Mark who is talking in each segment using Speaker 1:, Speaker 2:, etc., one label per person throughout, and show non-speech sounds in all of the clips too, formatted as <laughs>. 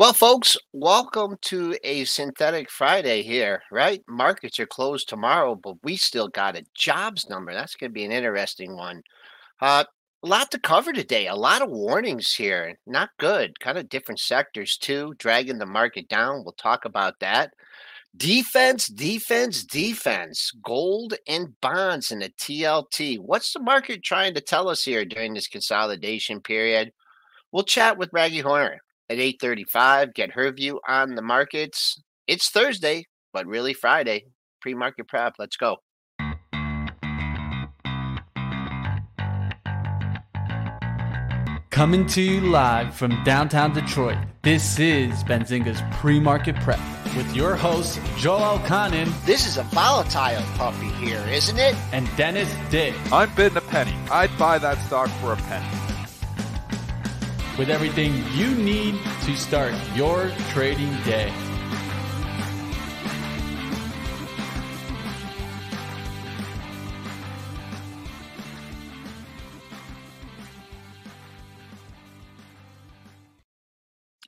Speaker 1: Well, folks, welcome to a synthetic Friday here, right? Markets are closed tomorrow, but we still got a jobs number. That's going to be an interesting one. Uh, a lot to cover today. A lot of warnings here. Not good. Kind of different sectors, too, dragging the market down. We'll talk about that. Defense, defense, defense, gold and bonds in the TLT. What's the market trying to tell us here during this consolidation period? We'll chat with Raghee Horner at 8:35. Get her view on the markets. It's Thursday, but really Friday. Pre-market prep. Let's go.
Speaker 2: Coming to you live from downtown Detroit. This is Benzinga's pre-market prep with your host Joel Elconin.
Speaker 1: This is a volatile puppy here, isn't it?
Speaker 2: And Dennis Dick.
Speaker 3: I'm bidding a penny. I'd buy that stock for a penny
Speaker 2: with everything you need to start your trading day.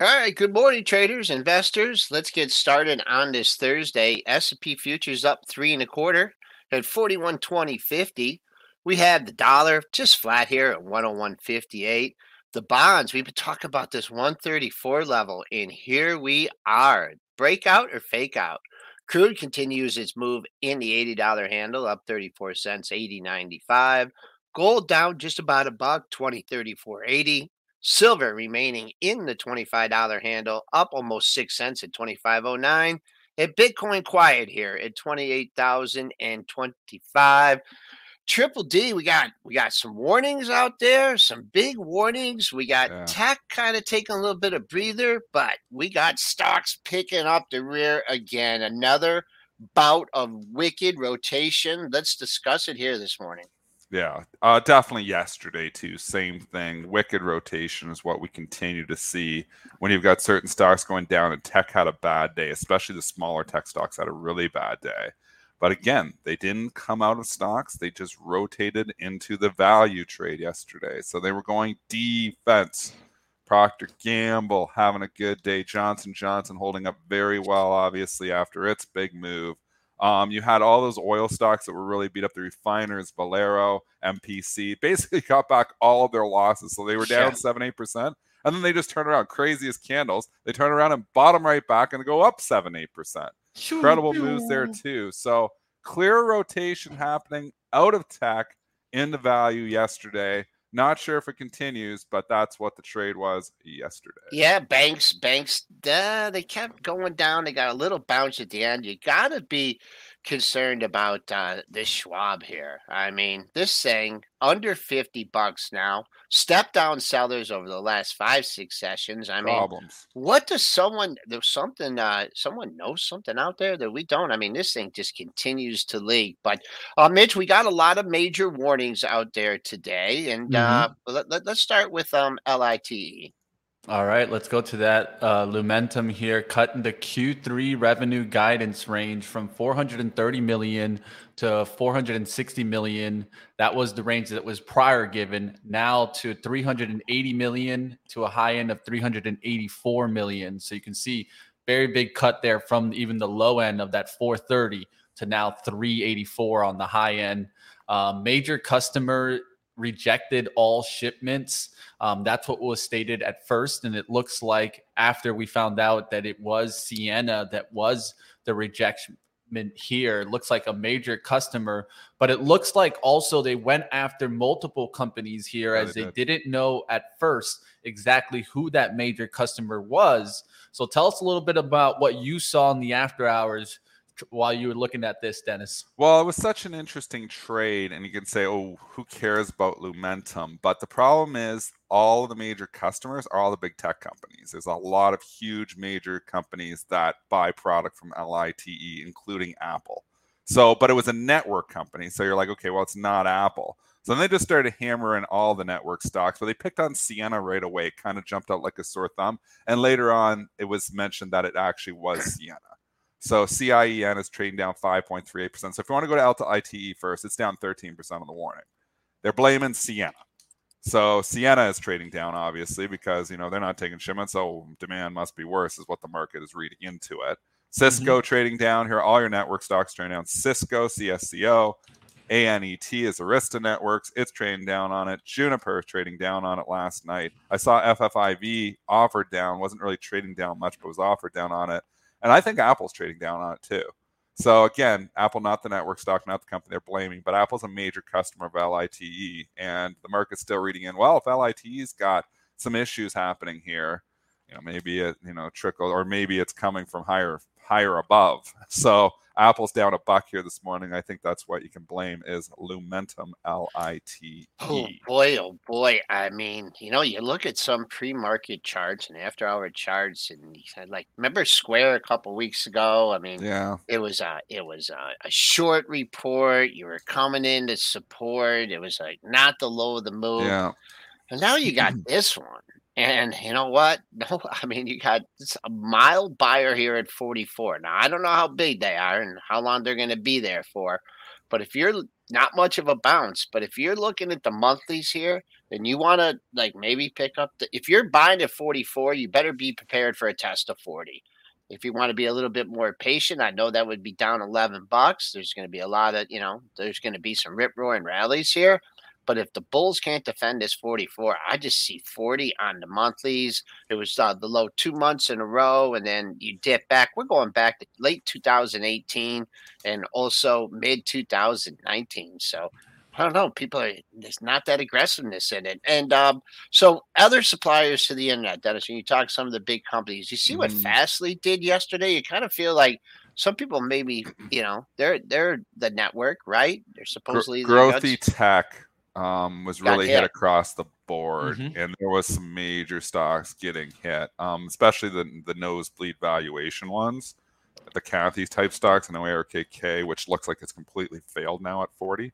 Speaker 1: All right, good morning, traders, investors. Let's get started on this Thursday. S&P futures up three and a quarter at 41.20.50. We have the dollar just flat here at 101.58 the bonds, we've been talking about this 134 level, and here we are. Breakout or fake out? Crude continues its move in the $80 handle, up 34 cents, 80.95. Gold down just about a buck, 20.34.80. Silver remaining in the $25 handle, up almost 6 cents at 25.09. And Bitcoin quiet here at 28,025. Triple D, we got we got some warnings out there, some big warnings. We got yeah. tech kind of taking a little bit of breather, but we got stocks picking up the rear again. Another bout of wicked rotation. Let's discuss it here this morning.
Speaker 3: Yeah, uh, definitely yesterday too. Same thing. Wicked rotation is what we continue to see when you've got certain stocks going down and tech had a bad day, especially the smaller tech stocks had a really bad day. But again, they didn't come out of stocks. They just rotated into the value trade yesterday. So they were going defense. Procter Gamble having a good day. Johnson Johnson holding up very well, obviously after its big move. Um, you had all those oil stocks that were really beat up. The refiners, Valero, MPC, basically <laughs> got back all of their losses. So they were down seven, eight percent, and then they just turn around, craziest candles. They turn around and bottom right back and go up seven, eight percent. Incredible moves there too. So clear rotation happening out of tech into value yesterday. Not sure if it continues, but that's what the trade was yesterday.
Speaker 1: Yeah, banks, banks, uh, they kept going down. They got a little bounce at the end. You got to be concerned about uh, this Schwab here. I mean, this thing under 50 bucks now. Step down sellers over the last five, six sessions. I mean, Problems. what does someone, there's something, uh, someone knows something out there that we don't? I mean, this thing just continues to leak. But, uh, Mitch, we got a lot of major warnings out there today. And mm-hmm. uh, let, let, let's start with um, LITE.
Speaker 2: All right, let's go to that uh, Lumentum here, cutting the Q3 revenue guidance range from 430 million to 460 million. That was the range that was prior given. Now to 380 million to a high end of 384 million. So you can see very big cut there from even the low end of that 430 to now 384 on the high end. Uh, major customer rejected all shipments. Um, that's what was stated at first. And it looks like after we found out that it was Ciena that was the rejection here, it looks like a major customer, but it looks like also they went after multiple companies here as they didn't know at first exactly who that major customer was. So tell us a little bit about what you saw in the after hours while you were looking at this, Dennis?
Speaker 3: Well, it was such an interesting trade, and you can say, "Oh, who cares about Lumentum?" But the problem is, all the major customers are all the big tech companies. There's a lot of huge major companies that buy product from LITE, including Apple. So, but it was a network company, so you're like, okay, well, it's not Apple. So then they just started hammering all the network stocks, but they picked on Ciena right away. It kind of jumped out like a sore thumb. And later on, it was mentioned that it actually was Ciena. So CIEN is trading down 5.38%. So if you want to go to Alta ITE first, it's down 13% on the warning. They're blaming Ciena. So Ciena is trading down, obviously, because you know they're not taking shipments. So demand must be worse, is what the market is reading into it. Cisco mm-hmm. trading down here. All your network stocks trading down. Cisco, CSCO, ANET is Arista Networks. It's trading down on it. Juniper is trading down on it last night. I saw FFIV offered down. wasn't really trading down much, but was offered down on it. And I think Apple's trading down on it too. So again, Apple not the network stock, not the company they're blaming, but Apple's a major customer of LITE, and the market's still reading in. Well, if LITE's got some issues happening here, you know, maybe it you know trickle, or maybe it's coming from higher higher above. <laughs> So Apple's down a buck here this morning. I think that's what you can blame is Lumentum, L I T.
Speaker 1: Oh boy, oh boy. I mean, you know, you look at some pre-market charts and after-hour charts, and you said, like, remember Square a couple weeks ago? I mean,
Speaker 3: yeah,
Speaker 1: it was a it was a, a short report. You were coming in to support. It was like not the low of the move.
Speaker 3: Yeah.
Speaker 1: And now you got <clears throat> this one. And you know what? <laughs> No, I mean, you got a mild buyer here at 44. Now, I don't know how big they are and how long they're going to be there for. But if you're not much of a bounce, but if you're looking at the monthlies here, then you want to like maybe pick up the. If you're buying at 44, you better be prepared for a test of 40. If you want to be a little bit more patient, I know that would be down 11 bucks. There's going to be a lot of, you know, there's going to be some rip roaring rallies here. But if the Bulls can't defend this 44, I just see 40 on the monthlies. It was uh, the low two months in a row, and then you dip back. We're going back to late 2018 and also mid 2019. So I don't know. People are there's not that aggressiveness in it. And um, so other suppliers to the internet, Dennis, when you talk to some of the big companies, you see what mm. Fastly did yesterday. You kind of feel like some people maybe you know they're they're the network, right? They're supposedly
Speaker 3: growthy tech um, was really hit. hit. across the board, mm-hmm. and there was some major stocks getting hit, um, especially the the nosebleed valuation ones, the Cathie type stocks, and the ARKK, which looks like it's completely failed now at forty.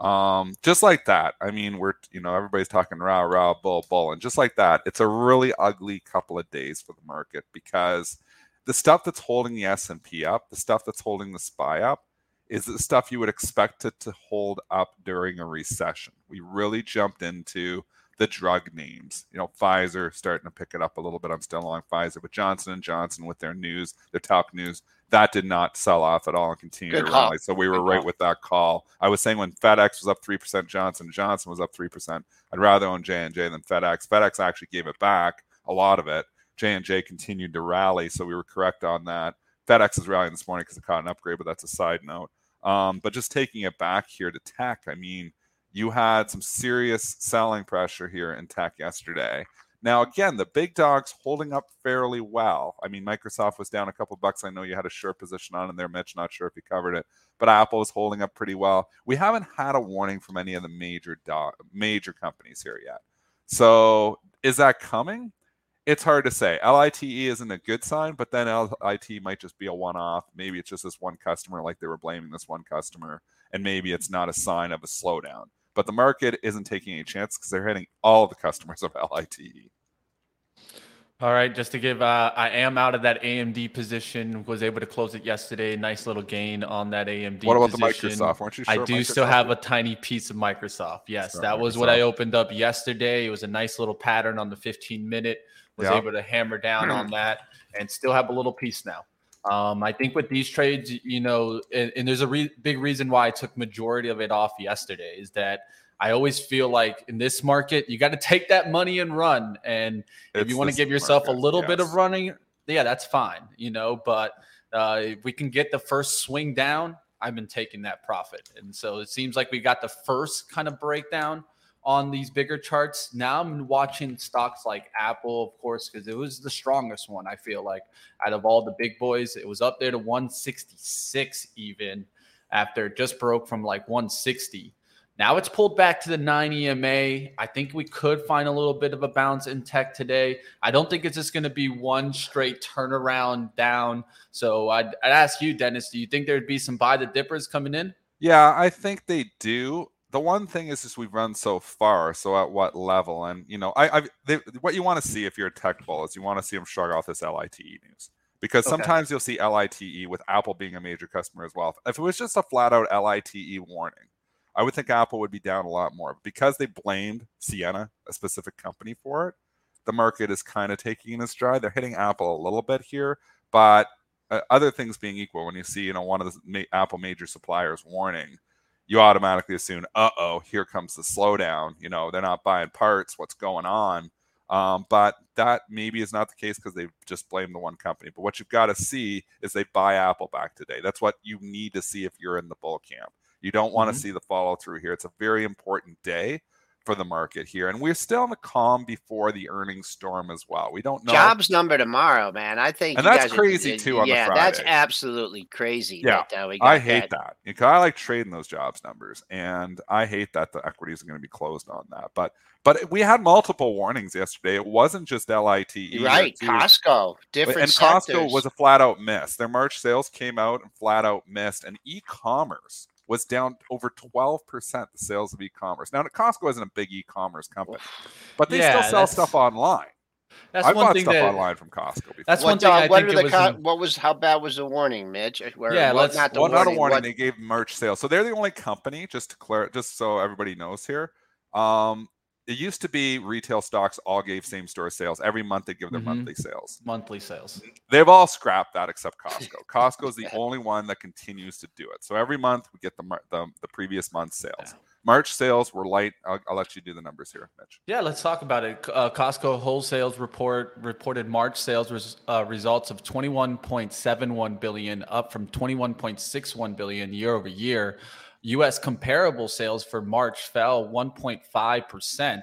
Speaker 3: Um, just like that. I mean, we're you know everybody's talking rah rah bull bull, and just like that, it's a really ugly couple of days for the market because the stuff that's holding the S and P up, the stuff that's holding the SPY up, is the stuff you would expect it to hold up during a recession. We really jumped into the drug names. You know, Pfizer starting to pick it up a little bit. I'm still along Pfizer, but Johnson and Johnson with their news, their top news, that did not sell off at all and continued Good to call. rally. So we were Good right call. with that call. I was saying when FedEx was up three percent, Johnson Johnson was up three percent. I'd rather own J and J than FedEx. FedEx actually gave it back a lot of it. J and J continued to rally, so we were correct on that. FedEx is rallying this morning because it caught an upgrade, but that's a side note. Um, but just taking it back here to tech, I mean, you had some serious selling pressure here in tech yesterday. Now, again, the big dogs holding up fairly well. I mean, Microsoft was down a couple bucks. I know you had a short position on in there, Mitch. Not sure if you covered it, but Apple is holding up pretty well. We haven't had a warning from any of the major do- major companies here yet. So, is that coming? It's hard to say. LITE isn't a good sign, but then LIT might just be a one off. Maybe it's just this one customer, like they were blaming this one customer, and maybe it's not a sign of a slowdown. But the market isn't taking any chance because they're hitting all the customers of LITE.
Speaker 2: All right, just to give, uh, I am out of that AMD position. Was able to close it yesterday. Nice little gain on that AMD.
Speaker 3: What about
Speaker 2: position.
Speaker 3: the Microsoft? Weren't you?
Speaker 2: Sure
Speaker 3: I
Speaker 2: do still have a tiny piece of Microsoft. Yes, that was what I opened up yesterday. It was a nice little pattern on the 15 minute was able to hammer down on <clears throat> that and still have a little piece now. Um, I think with these trades, you know, and, and there's a re- big reason why I took majority of it off yesterday is that I always feel like in this market, you got to take that money and run. And it's if you want to give yourself market, a little yes. bit of running, yeah, that's fine, you know. But uh, if we can get the first swing down, I've been taking that profit. And so it seems like we got the first kind of breakdown on these bigger charts. Now I'm watching stocks like Apple, of course, because it was the strongest one. I feel like out of all the big boys, it was up there to 166 even after it just broke from like 160. Now it's pulled back to the 9 EMA. I think we could find a little bit of a bounce in tech today. I don't think it's just going to be one straight turnaround down. So I'd, I'd ask you, Dennis, do you think there'd be some buy the dippers coming in?
Speaker 3: Yeah, I think they do the one thing is just we've run so far. So at what level? And you know, I, I they, what you want to see if you're a tech bull is you want to see them shrug off this LITE news because okay. sometimes you'll see LITE with Apple being a major customer as well. If it was just a flat out LITE warning, I would think Apple would be down a lot more because they blamed Ciena, a specific company, for it. The market is kind of taking in its stride. They're hitting Apple a little bit here, but uh, other things being equal, when you see you know one of the ma- Apple major suppliers warning, you automatically assume, uh oh, here comes the slowdown. You know they're not buying parts. What's going on? Um, but that maybe is not the case because they just blame the one company. But what you've got to see is they buy Apple back today. That's what you need to see if you're in the bull camp. You don't want to mm-hmm. see the follow through here. It's a very important day for the market here. And we're still in the calm before the earnings storm as well. We don't know
Speaker 1: jobs number tomorrow, man. I think
Speaker 3: and that's crazy are, too. On
Speaker 1: yeah,
Speaker 3: that's
Speaker 1: absolutely crazy.
Speaker 3: Yeah, that, uh, I hate that. because I like trading those jobs numbers, and I hate that the equities are going to be closed on that. But but we had multiple warnings yesterday. It wasn't just LIT.
Speaker 1: Right, Costco, different.
Speaker 3: And
Speaker 1: sectors.
Speaker 3: Costco was a flat out miss. Their March sales came out and flat out missed, and e-commerce was down over 12% the sales of e-commerce. Now, Costco isn't a big e-commerce company, but they yeah, still sell stuff online. That's I one bought thing stuff that, online from Costco. Before.
Speaker 1: That's one thing. Uh, what, the was what was how bad was the warning, Mitch?
Speaker 3: Where, yeah, let's not the well, warning, not a warning. What... They gave merch sales, so they're the only company. Just to clear, just so everybody knows here. Um, it used to be retail stocks all gave same store sales. Every month they give their mm-hmm. monthly sales.
Speaker 2: Monthly sales.
Speaker 3: They've all scrapped that except <laughs> costco. Costco is the only one that continues to do it. So every month we get the the, the previous month's sales. Yeah. march sales were light. I'll, I'll, let you do the numbers here mitch.
Speaker 2: Yeah let's talk about it. Uh, costco wholesales report reported march sales res, uh, results of 21.71 billion up from 21.61 billion year over year US comparable sales for March fell 1.5%.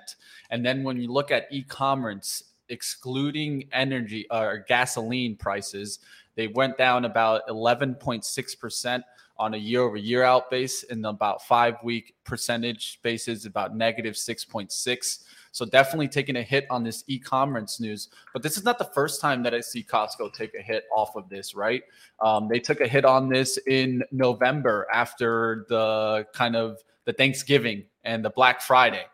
Speaker 2: And then when you look at e commerce, excluding energy uh, or gasoline prices, they went down about 11.6% on a year over year out base and about five week percentage basis about negative 6.6 so definitely taking a hit on this e-commerce news. But this is not the first time that I see Costco take a hit off of this, right? Um, they took a hit on this in November after the kind of the Thanksgiving and the Black Friday.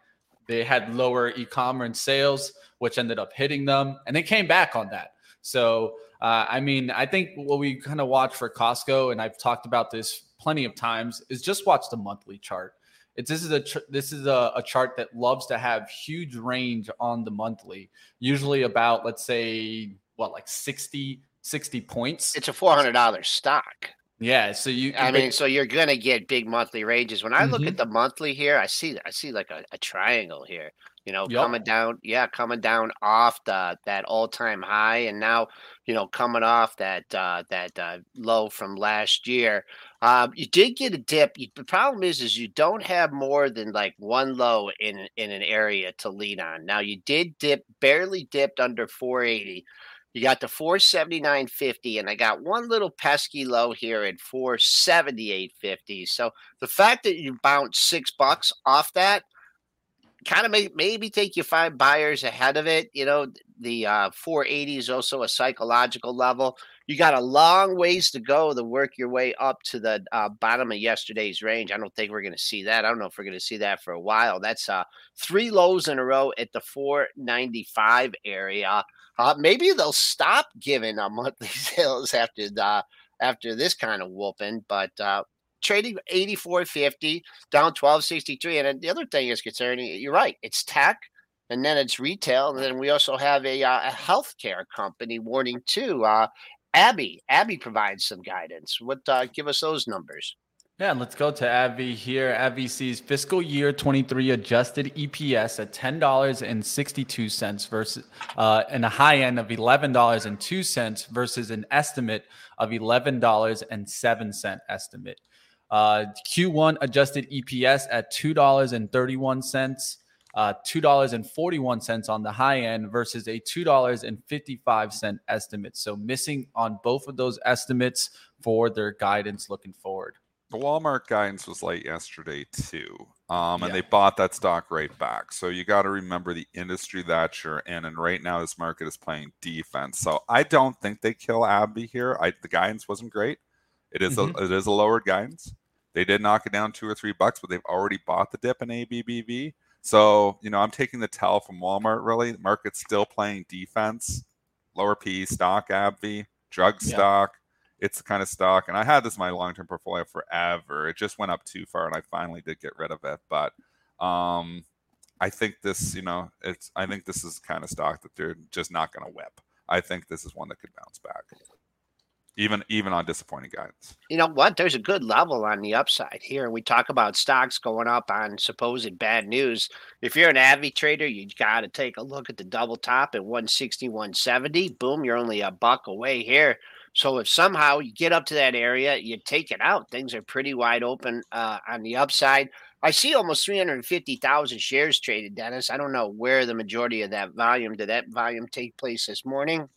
Speaker 2: They had lower e-commerce sales, which ended up hitting them, and they came back on that. So uh, I mean, I think what we kind of watch for Costco, and I've talked about this plenty of times, is just watch the monthly chart. It's this is a this is a, a chart that loves to have huge range on the monthly, usually about let's say what like 60 60 points.
Speaker 1: It's a four hundred dollars stock.
Speaker 2: Yeah, so you.
Speaker 1: I mean, so you're gonna get big monthly ranges. When I mm-hmm. look at the monthly here, I see I see like a, a triangle here. You know, yep. coming down, yeah, coming down off the that all time high, and now you know coming off that uh, that uh, low from last year. Um, you did get a dip. You, the problem is, is you don't have more than like one low in in an area to lean on. Now you did dip, barely dipped under 480. You got the 479.50, and I got one little pesky low here at 478.50. So the fact that you bounced six bucks off that kind of may, maybe take you five buyers ahead of it. You know, the uh, 480 is also a psychological level. You got a long ways to go to work your way up to the uh, bottom of yesterday's range. I don't think we're going to see that. I don't know if we're going to see that for a while. That's uh, three lows in a row at the 495 area. Uh, maybe they'll stop giving a monthly <laughs> sales after the after this kind of whooping, but uh, trading 84.50 down 12.63 and the other thing is concerning you're right it's tech and then it's retail and then we also have a, uh, a healthcare company warning too uh, AbbVie AbbVie provides some guidance what uh, give us those numbers
Speaker 2: yeah, let's go to AbbVie here. AbbVie sees fiscal year 23 adjusted EPS at $10.62 versus uh, and a high end of $11.02 versus an estimate of $11.07 estimate. Uh, Q1 adjusted EPS at $2.31, uh, $2.41 on the high end versus a $2.55 estimate. So missing on both of those estimates for their guidance looking forward.
Speaker 3: The Walmart guidance was late yesterday too, um, and yeah. they bought that stock right back. So you got to remember the industry that you're in, and right now this market is playing defense. So I don't think they kill AbbVie here. I, the guidance wasn't great. It is mm-hmm. a, it is a lower guidance. They did knock it down two or three bucks, but they've already bought the dip in ABBV. So, you know, I'm taking the tell from Walmart really. The market's still playing defense. Lower P stock, AbbVie, drug yeah. stock. It's the kind of stock, and I had this in my long-term portfolio forever. It just went up too far, and I finally did get rid of it. But um, I think this, you know, it's I think this is the kind of stock that they're just not going to whip. I think this is one that could bounce back even even on disappointing guidance.
Speaker 1: You know what? There's a good level on the upside here. We talk about stocks going up on supposed bad news. If you're an AbbVie trader, you got to take a look at the double top at 160, 170. Boom, you're only a buck away here. So if somehow you get up to that area, you take it out. Things are pretty wide open uh, on the upside. I see almost 350,000 shares traded, Dennis. I don't know where the majority of that volume did that volume take place this morning.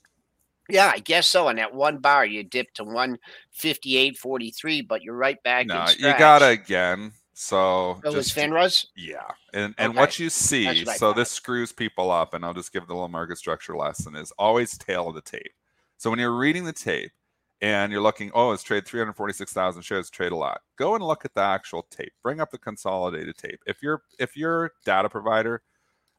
Speaker 1: Yeah, I guess so. And that one bar, you dip to 158.43, but you're right back.
Speaker 3: No, you got to again. So
Speaker 1: it was FINRA's?
Speaker 3: Yeah. And and okay. what you see, what so this screws people up, and I'll just give the little market structure lesson is always tail of the tape. So when you're reading the tape and you're looking, oh, it's trade 346,000 shares, trade a lot. Go and look at the actual tape. Bring up the consolidated tape. If you're if you're data provider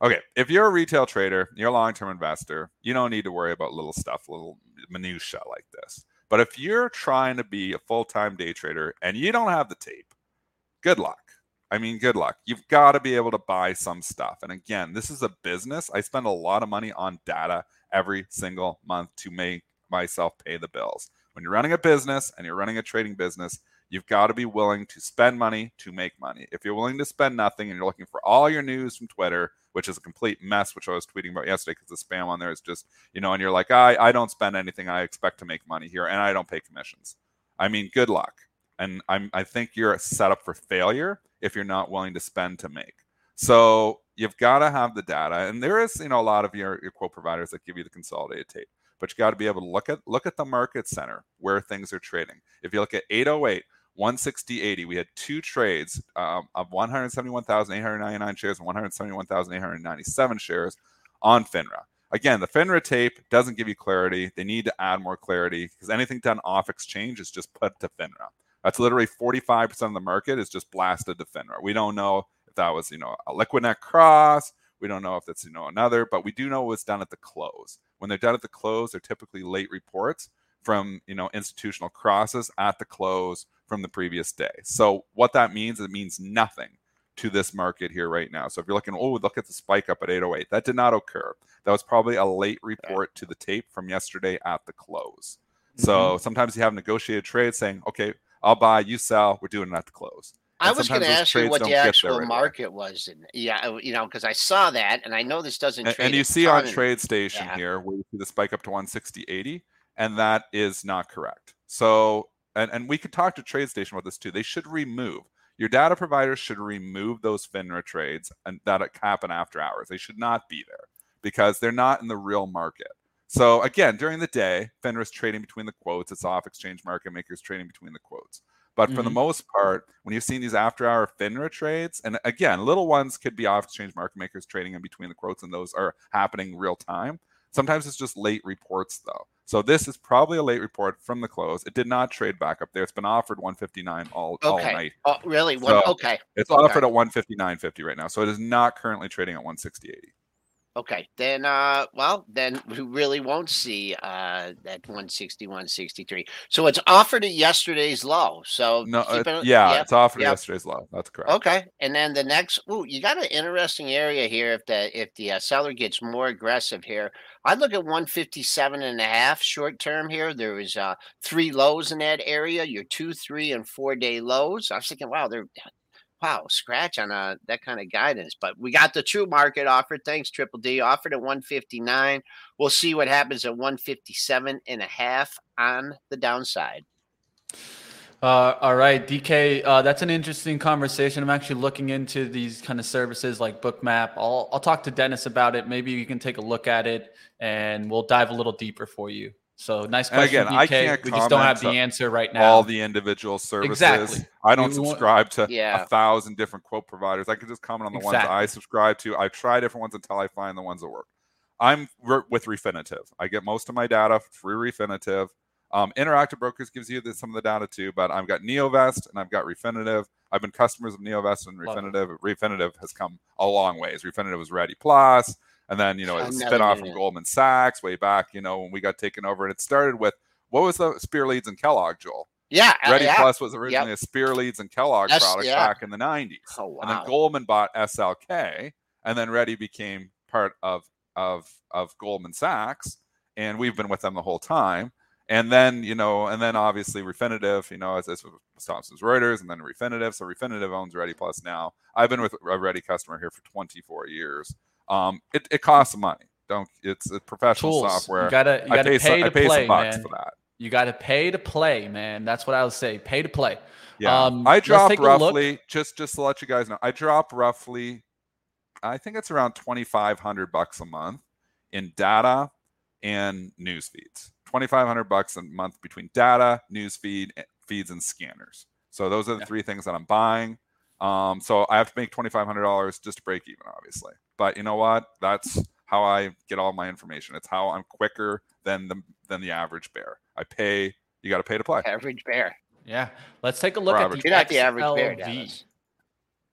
Speaker 3: Okay, if you're a retail trader, you're a long-term investor, you don't need to worry about little stuff, little minutia like this. But if you're trying to be a full-time day trader and you don't have the tape, good luck. I mean, good luck. You've got to be able to buy some stuff. And again, this is a business. I spend a lot of money on data every single month to make myself pay the bills. When you're running a business and you're running a trading business, You've got to be willing to spend money to make money. If you're willing to spend nothing and you're looking for all your news from Twitter, which is a complete mess, which I was tweeting about yesterday because the spam on there is just, you know, and you're like, I, I don't spend anything. I expect to make money here and I don't pay commissions. I mean, good luck. And I'm, I think you're set up for failure if you're not willing to spend to make. So you've got to have the data. And there is, you know, a lot of your, your quote providers that give you the consolidated tape but you got to be able to look at look at the market center where things are trading. If you look at 808, 160.80. We had two trades um, of 171,899 shares and 171,897 shares on FINRA. Again, the FINRA tape doesn't give you clarity. They need to add more clarity because anything done off exchange is just put to FINRA. That's literally 45% of the market is just blasted to FINRA. We don't know if that was, you know, a Liquidnet cross. We don't know if that's, you know, another, but we do know it was done at the close. When they're done at the close, they're typically late reports from, you know, institutional crosses at the close from the previous day. So what that means, it means nothing to this market here right now. So if you're looking, oh, look at the spike up at 808, that did not occur. That was probably a late report to the tape from yesterday at the close. Mm-hmm. So sometimes you have negotiated trades saying, okay, I'll buy, you sell, we're doing it at the close.
Speaker 1: And I was going to ask you what the actual right market away. was. And yeah, you know, because I saw that and I know this doesn't
Speaker 3: and, and you see on TradeStation yeah. here where you see the spike up to 160.80, and that is not correct. So and, and we could talk to TradeStation about this too. They should remove your data providers should remove those FINRA trades and that happen after hours. They should not be there because they're not in the real market. So again, during the day, FINRA is trading between the quotes. It's off exchange market makers trading between the quotes. But mm-hmm. for the mm-hmm. most part, when you've seen these after hour FINRA trades, and again, little ones could be off exchange market makers trading in between the quotes, and those are happening real time. Sometimes it's just late reports though. So this is probably a late report from the close. It did not trade back up there. It's been offered 159 all, okay. all night.
Speaker 1: Oh, really? So okay.
Speaker 3: It's
Speaker 1: okay.
Speaker 3: offered at 159.50 right now. So it is not currently trading at 160.80.
Speaker 1: Okay, then uh well, then we really won't see uh that 160 163. So it's offered at yesterday's low. So
Speaker 3: No, uh, it, yeah, yep, it's offered yep. at yesterday's low. That's correct.
Speaker 1: Okay. And then the next ooh, you got an interesting area here if the if the uh, seller gets more aggressive here. I'd look at 157 and a half short term here. There was uh three lows in that area, your 2, 3 and 4 day lows. I was thinking, wow, they're wow, scratch on uh, that kind of guidance. But we got the true market offered. Thanks, Triple D. Offered at 159. We'll see what happens at 157 and a half on the downside.
Speaker 2: Uh, all right, DK, uh, that's an interesting conversation. I'm actually looking into these kind of services like Bookmap. I'll, I'll talk to Dennis about it. Maybe you can take a look at it and we'll dive a little deeper for you. So nice question. again, DK. I can't we just don't have the answer right now.
Speaker 3: All the individual services. Exactly. I don't we, subscribe to yeah. a thousand different quote providers. I can just comment on the exactly. ones I subscribe to. I try different ones until I find the ones that work. I'm with Refinitiv. I get most of my data through Refinitiv. Um, Interactive Brokers gives you the, some of the data too, but I've got Neovest and I've got Refinitiv. I've been customers of Neovest and Refinitiv. Refinitiv has come a long ways. Refinitiv was Ready Plus. And then, you know, it was spin off from Goldman Sachs way back, you know, when we got taken over. And it started with what was the Spear Leeds and Kellogg, Joel?
Speaker 1: Yeah, uh,
Speaker 3: Ready
Speaker 1: yeah.
Speaker 3: Plus was originally a Spear Leeds and Kellogg
Speaker 1: That's-
Speaker 3: product
Speaker 1: yeah.
Speaker 3: back in the 90s.
Speaker 1: Oh wow.
Speaker 3: And then. Goldman bought SLK, and then Ready became part of of of Goldman Sachs, and we've been with them the whole time. And then you know, and then obviously Refinitiv, you know, as this was Thomson's Reuters, and then Refinitiv. So Refinitiv owns Ready Plus now. I've been with a Ready customer here for 24 years. Um, it, it costs money. Don't it's a professional
Speaker 2: Tools.
Speaker 3: software.
Speaker 2: You gotta you gotta
Speaker 3: pay,
Speaker 2: pay,
Speaker 3: some, I
Speaker 2: to
Speaker 3: pay
Speaker 2: play,
Speaker 3: some bucks
Speaker 2: man.
Speaker 3: for that.
Speaker 2: You gotta pay to play, man. That's what I would say. Pay to play.
Speaker 3: Yeah,
Speaker 2: Um,
Speaker 3: I drop
Speaker 2: take a look.
Speaker 3: roughly just just to let you guys know. I drop roughly, I think it's around twenty five hundred bucks a month in data and news feeds. Twenty five hundred bucks a month between data, news feed, eh, feeds, and scanners. So those are the
Speaker 2: Yeah.
Speaker 3: three things that I'm buying. Um, so I have to make twenty five hundred dollars just to break even, obviously. But you know what? That's how I get all my information. It's how I'm quicker than the than the average bear. I pay. You got to pay to play.
Speaker 1: Average bear.
Speaker 2: Yeah. Let's take a look at the
Speaker 1: You're not the average bear,
Speaker 2: XLV.
Speaker 1: Dallas.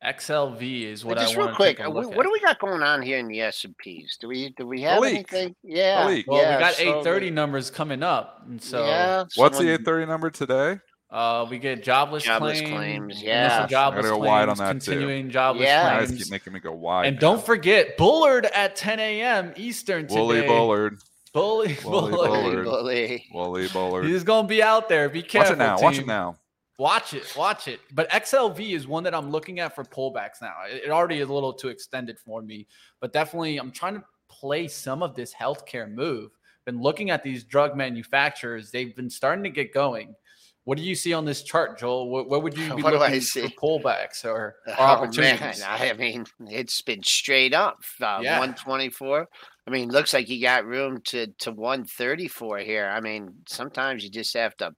Speaker 2: XLV is what
Speaker 1: But
Speaker 2: I
Speaker 1: just
Speaker 2: want
Speaker 1: real
Speaker 2: to
Speaker 1: quick,
Speaker 2: take
Speaker 1: uh,
Speaker 2: a
Speaker 1: we, what do we got going on here in the S and P's? Do we do we have
Speaker 3: leak.
Speaker 1: anything? Yeah,
Speaker 3: leak.
Speaker 2: Well,
Speaker 1: yeah,
Speaker 2: we got
Speaker 1: so
Speaker 2: 830 numbers coming up, and so
Speaker 1: yeah,
Speaker 3: What's the 830 number today?
Speaker 2: Uh, we get jobless,
Speaker 1: Jobless
Speaker 2: claim,
Speaker 1: claims,
Speaker 2: initial
Speaker 1: yeah.
Speaker 2: jobless
Speaker 3: Gotta go wide on
Speaker 2: claims,
Speaker 3: that, too.
Speaker 2: continuing jobless
Speaker 1: Yeah.
Speaker 3: You guys
Speaker 2: claims.
Speaker 3: keep making me go wide.
Speaker 2: and
Speaker 3: man.
Speaker 2: don't forget Bullard at 10 a.m. Eastern today.
Speaker 3: Wooly Bullard.
Speaker 2: Bully,
Speaker 3: Wooly
Speaker 2: Bullard.
Speaker 3: Bullard.
Speaker 1: Bully.
Speaker 3: Wooly Bullard.
Speaker 2: He's gonna be out there. Be
Speaker 3: Watch
Speaker 2: careful.
Speaker 3: it now. Watch it now.
Speaker 2: Watch it, watch it. But XLV is one that I'm looking at for pullbacks now. It, it already is a little too extended for me, but definitely I'm trying to play some of this healthcare move. Been looking at these drug manufacturers; they've been starting to get going. What do you see on this chart, Joel? What, what would you <laughs> be
Speaker 1: What
Speaker 2: looking
Speaker 1: see?
Speaker 2: for pullbacks or, or <laughs>
Speaker 1: Oh,
Speaker 2: opportunities?
Speaker 1: man, I mean, it's been straight up uh,
Speaker 2: Yeah.
Speaker 1: 124. I mean, looks like you got room to to 134 here. I mean, sometimes you just have to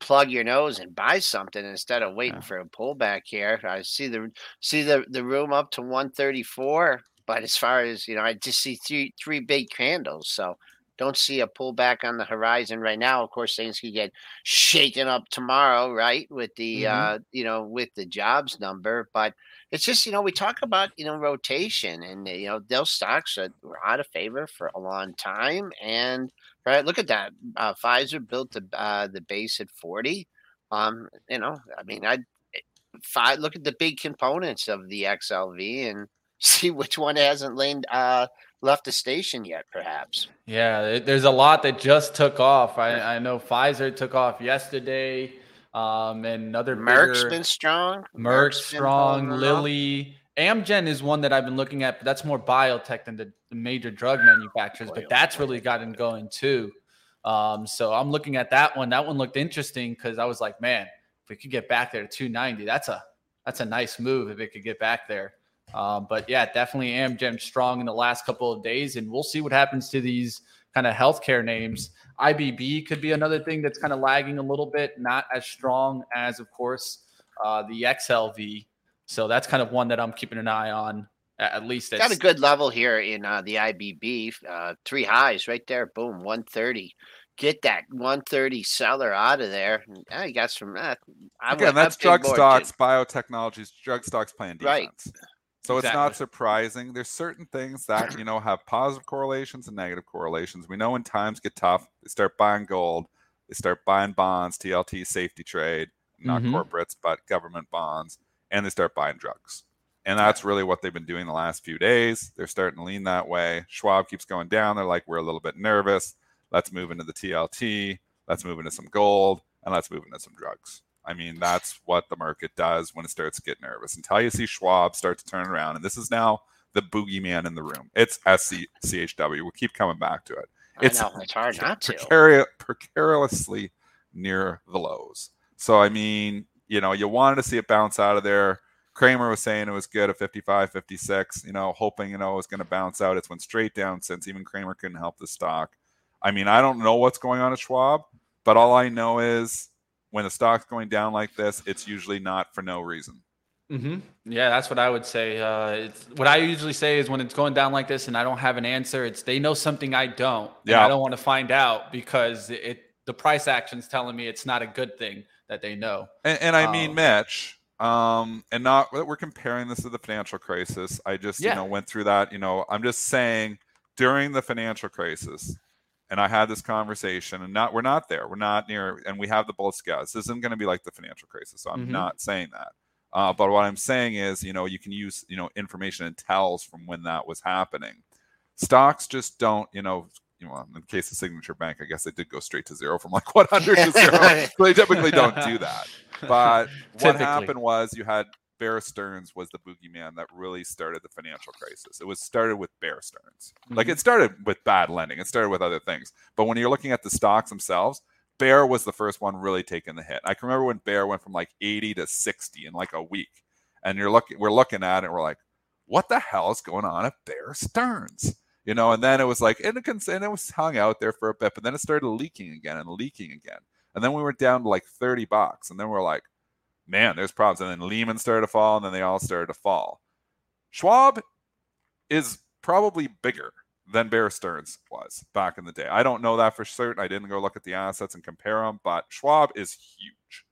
Speaker 1: plug your nose and buy something instead of waiting
Speaker 2: Yeah.
Speaker 1: for a pullback here. I see the see the the room up to 134, but as far as you know, I just see three three big candles. So don't see a pullback on the horizon right now. Of course, things could get shaken up tomorrow, right? With the
Speaker 2: Mhm.
Speaker 1: uh, you know, with the jobs number, but it's just you know we talk about you know rotation and you know those stocks are were out of favor for a long time and right look at that uh, Pfizer built the uh, the base at 40 um you know I mean I five look at the big components of the XLV and <laughs> see which one hasn't laid uh left the station yet perhaps
Speaker 2: Yeah, there's a lot that just took off. I, I know Pfizer took off yesterday, um, and other
Speaker 1: Merck's
Speaker 2: bigger-
Speaker 1: been strong
Speaker 2: Merck,
Speaker 1: Merck's been
Speaker 2: Strong. Lilly. Amgen is one that I've been looking at, but that's more biotech than the, the major drug manufacturers. But that's really gotten going too. Um, so I'm looking at that one. That one looked interesting because I was like, man, if we could get back there to 290, that's a that's a nice move if it could get back there. Um, but yeah, definitely am Amgen strong in the last couple of days, and we'll see what happens to these kind of healthcare names. IBB could be another thing that's kind of lagging a little bit, not as strong as, of course, uh, the XLV. So that's kind of one that I'm keeping an eye on. At least
Speaker 1: got a good level here in uh, the IBB. Uh, three highs right there. Boom, 130. Get that 130 seller out of there. And, uh, you got some. Uh, I
Speaker 3: Again,
Speaker 1: went
Speaker 3: that's
Speaker 1: up big
Speaker 3: drug
Speaker 1: more, too.
Speaker 3: stocks, biotechnologies, drug stocks playing
Speaker 1: Right.
Speaker 3: So it's not surprising. There's certain things that you know have positive correlations and negative correlations. We know when times get tough, they start buying gold, they start buying bonds, TLT, safety trade, not
Speaker 2: Mhm.
Speaker 3: corporates, but government bonds, and they start buying drugs. And that's really what they've been doing the last few days. They're starting to lean that way. Schwab keeps going down. They're like, we're a little bit nervous. Let's move into the TLT. Let's move into some gold, and let's move into some drugs. I mean, that's what the market does when it starts to get nervous. Until you see Schwab start to turn around, and this is now the boogeyman in the room. It's SCHW. We'll keep coming back to it.
Speaker 1: I
Speaker 3: it's-
Speaker 1: know it's hard not to.
Speaker 3: Precari- precariously near the lows. So I mean, you know, you wanted to see it bounce out of there. Cramer was saying it was good at 55, 56, you know, hoping, you know, it was going to bounce out. It's went straight down since even Cramer couldn't help the stock. I mean, I don't know what's going on at Schwab, but all I know is when the stock's going down like this, it's usually not for no reason.
Speaker 2: hmm Yeah, that's what I would say. Uh, it's what I usually say is when it's going down like this and I don't have an answer, it's they know something I don't. and
Speaker 3: Yeah.
Speaker 2: I don't want to find out because it the price action's telling me it's not a good thing that they know.
Speaker 3: And, and I mean,
Speaker 2: Um,
Speaker 3: Mitch, um, and not that we're comparing this to the financial crisis. I just,
Speaker 2: Yeah.
Speaker 3: you know, went through that. You know, I'm just saying during the financial crisis, and I had this conversation, and not we're not there. We're not near, and we have the bullet scouts. This isn't going to be like the financial crisis. So I'm
Speaker 2: Mhm.
Speaker 3: not saying that. Uh, but what I'm saying is, you know, you can use, you know, information and tells from when that was happening. Stocks just don't, you know, you know, in the case of Signature Bank, I guess they did go straight to zero from like 100 to <laughs> zero. so they typically don't do that. <laughs> But what
Speaker 2: Typically.
Speaker 3: happened was you had Bear Stearns was the boogeyman that really started the financial crisis. It was started with Bear Stearns. Like
Speaker 2: Mhm.
Speaker 3: it started with bad lending. It started with other things. But when you're looking at the stocks themselves, Bear was the first one really taking the hit. I can remember when Bear went from like 80 to 60 in like a week. And you're looking we're looking at it and we're like, what the hell is going on at Bear Stearns? You know, and then it was like and it, cons- and it was hung out there for a bit, but then it started leaking again and leaking again. And then we were down to like 30 bucks. And then we're like, man, there's problems. And then Lehman started to fall, and then they all started to fall. Schwab is probably bigger than Bear Stearns was back in the day. I don't know that for certain. I didn't go look at the assets and compare them, but Schwab is huge.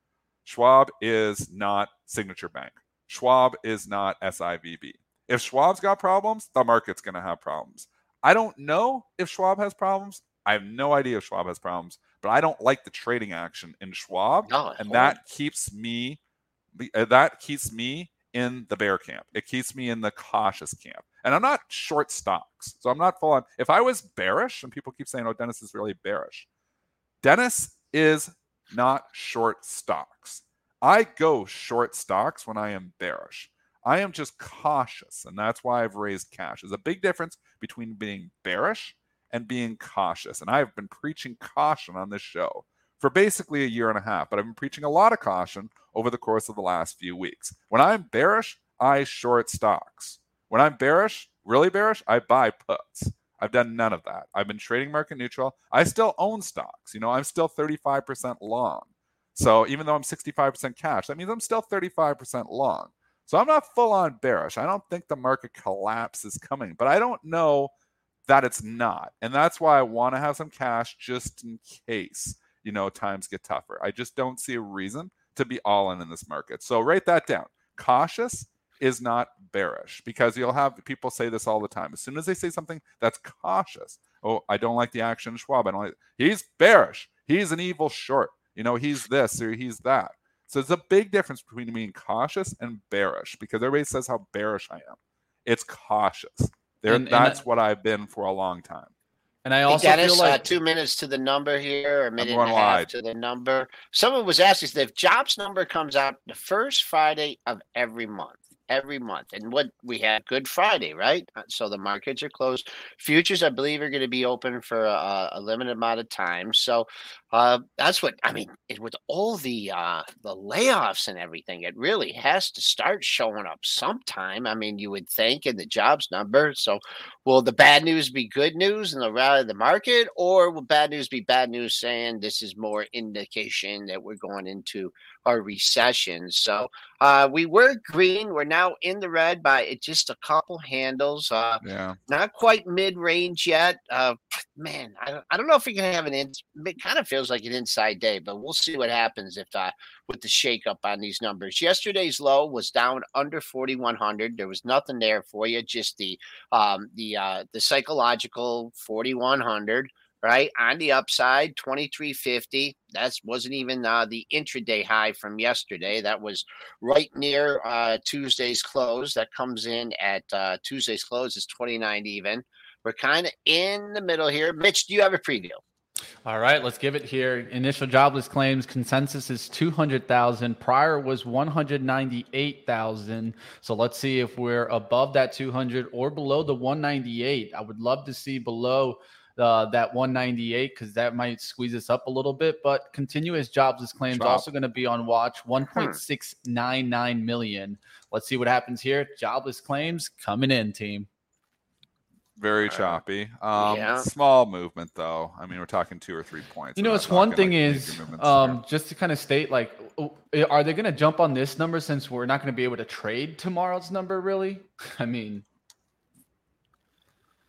Speaker 3: Schwab is not Signature Bank. Schwab is not SIVB. If Schwab's got problems, the market's going to have problems. I don't know if Schwab has problems. I have no idea if Schwab has problems, but I don't like the trading action in Schwab
Speaker 1: No,
Speaker 3: and that keeps me Uh, that keeps me in the bear camp. It keeps me in the cautious camp. And i'm not short stocks so i'm not full on if i was bearish and people keep saying oh dennis is really bearish dennis is not short stocks. I go short stocks when i am bearish. I am just cautious and that's why i've raised cash. There's a big difference between being bearish and being cautious and i've been preaching caution on this show for basically a year and a half, but I've been preaching a lot of caution over the course of the last few weeks. When I'm bearish, I short stocks. When I'm bearish, really bearish, I buy puts. I've done none of that. I've been trading market neutral. I still own stocks. You know, I'm still 35% long. So even though I'm 65% cash, that means I'm still 35% long. So I'm not full on bearish. I don't think the market collapse is coming, but I don't know that it's not. And that's why I want to have some cash just in case you know times get tougher. I just don't see a reason to be all in in this market. So write that down. Cautious is not bearish because you'll have people say this all the time. As soon as they say something that's cautious, oh, I don't like the action of Schwab. I don't like. He's bearish. He's an evil short. You know, he's this or he's that. So there's a big difference between being cautious and bearish because everybody says how bearish I am. It's cautious. There,
Speaker 2: and uh,
Speaker 3: that's what I've been for a long time.
Speaker 2: And I
Speaker 1: Hey,
Speaker 2: also
Speaker 1: Dennis,
Speaker 2: feel like
Speaker 1: uh, two minutes to the number here, a minute
Speaker 3: going
Speaker 1: and a half
Speaker 3: wide.
Speaker 1: to the number. Someone was asking if jobs number comes out the first Friday of every month, every month, and what we had Good Friday, right? Uh, So the markets are closed. Futures, I believe, are going to be open for a, a limited amount of time. So uh, that's what I mean. It, with all the uh, the layoffs and everything, it really has to start showing up sometime. I mean, you would think in the jobs number. So will the bad news be good news in the rally of the market, or will bad news be bad news saying this is more indication that we're going into a recession? So uh, we were green. We're now in the red by just a couple handles. Uh,
Speaker 3: Yeah.
Speaker 1: not quite mid range yet. Uh, man, I don't, I don't know if we can have an. In, it kind of feels like an inside day, but we'll see what happens if uh, with the shakeup on these numbers. Yesterday's low was down under 4100. There was nothing there for you, just the um, the uh, the psychological 4100. Right on the upside, 2350. That wasn't even uh, the intraday high from yesterday. That was right near uh, Tuesday's close. That comes in at uh, Tuesday's close is 29 even. We're kind of in the middle here. Mitch, do you have a preview?
Speaker 2: All right, let's give it here. Initial jobless claims consensus is 200,000. Prior was 198,000. So let's see if we're above that 200 or below the 198. I would love to see below uh, that 198 because that might squeeze us up a little bit. But continuous jobless claims
Speaker 3: Drop.
Speaker 2: also going to be on watch 1.699 million. Let's see what happens here. Jobless claims coming in, team.
Speaker 3: Very
Speaker 1: Uh,
Speaker 3: choppy. Um,
Speaker 1: yeah.
Speaker 3: Small movement, though. I mean, we're talking two or three points.
Speaker 2: You know, it's one thing
Speaker 3: like,
Speaker 2: is, um, just to kind of state, like, are they going to jump on this number since we're not going to be able to trade tomorrow's number? Really? <laughs> I mean,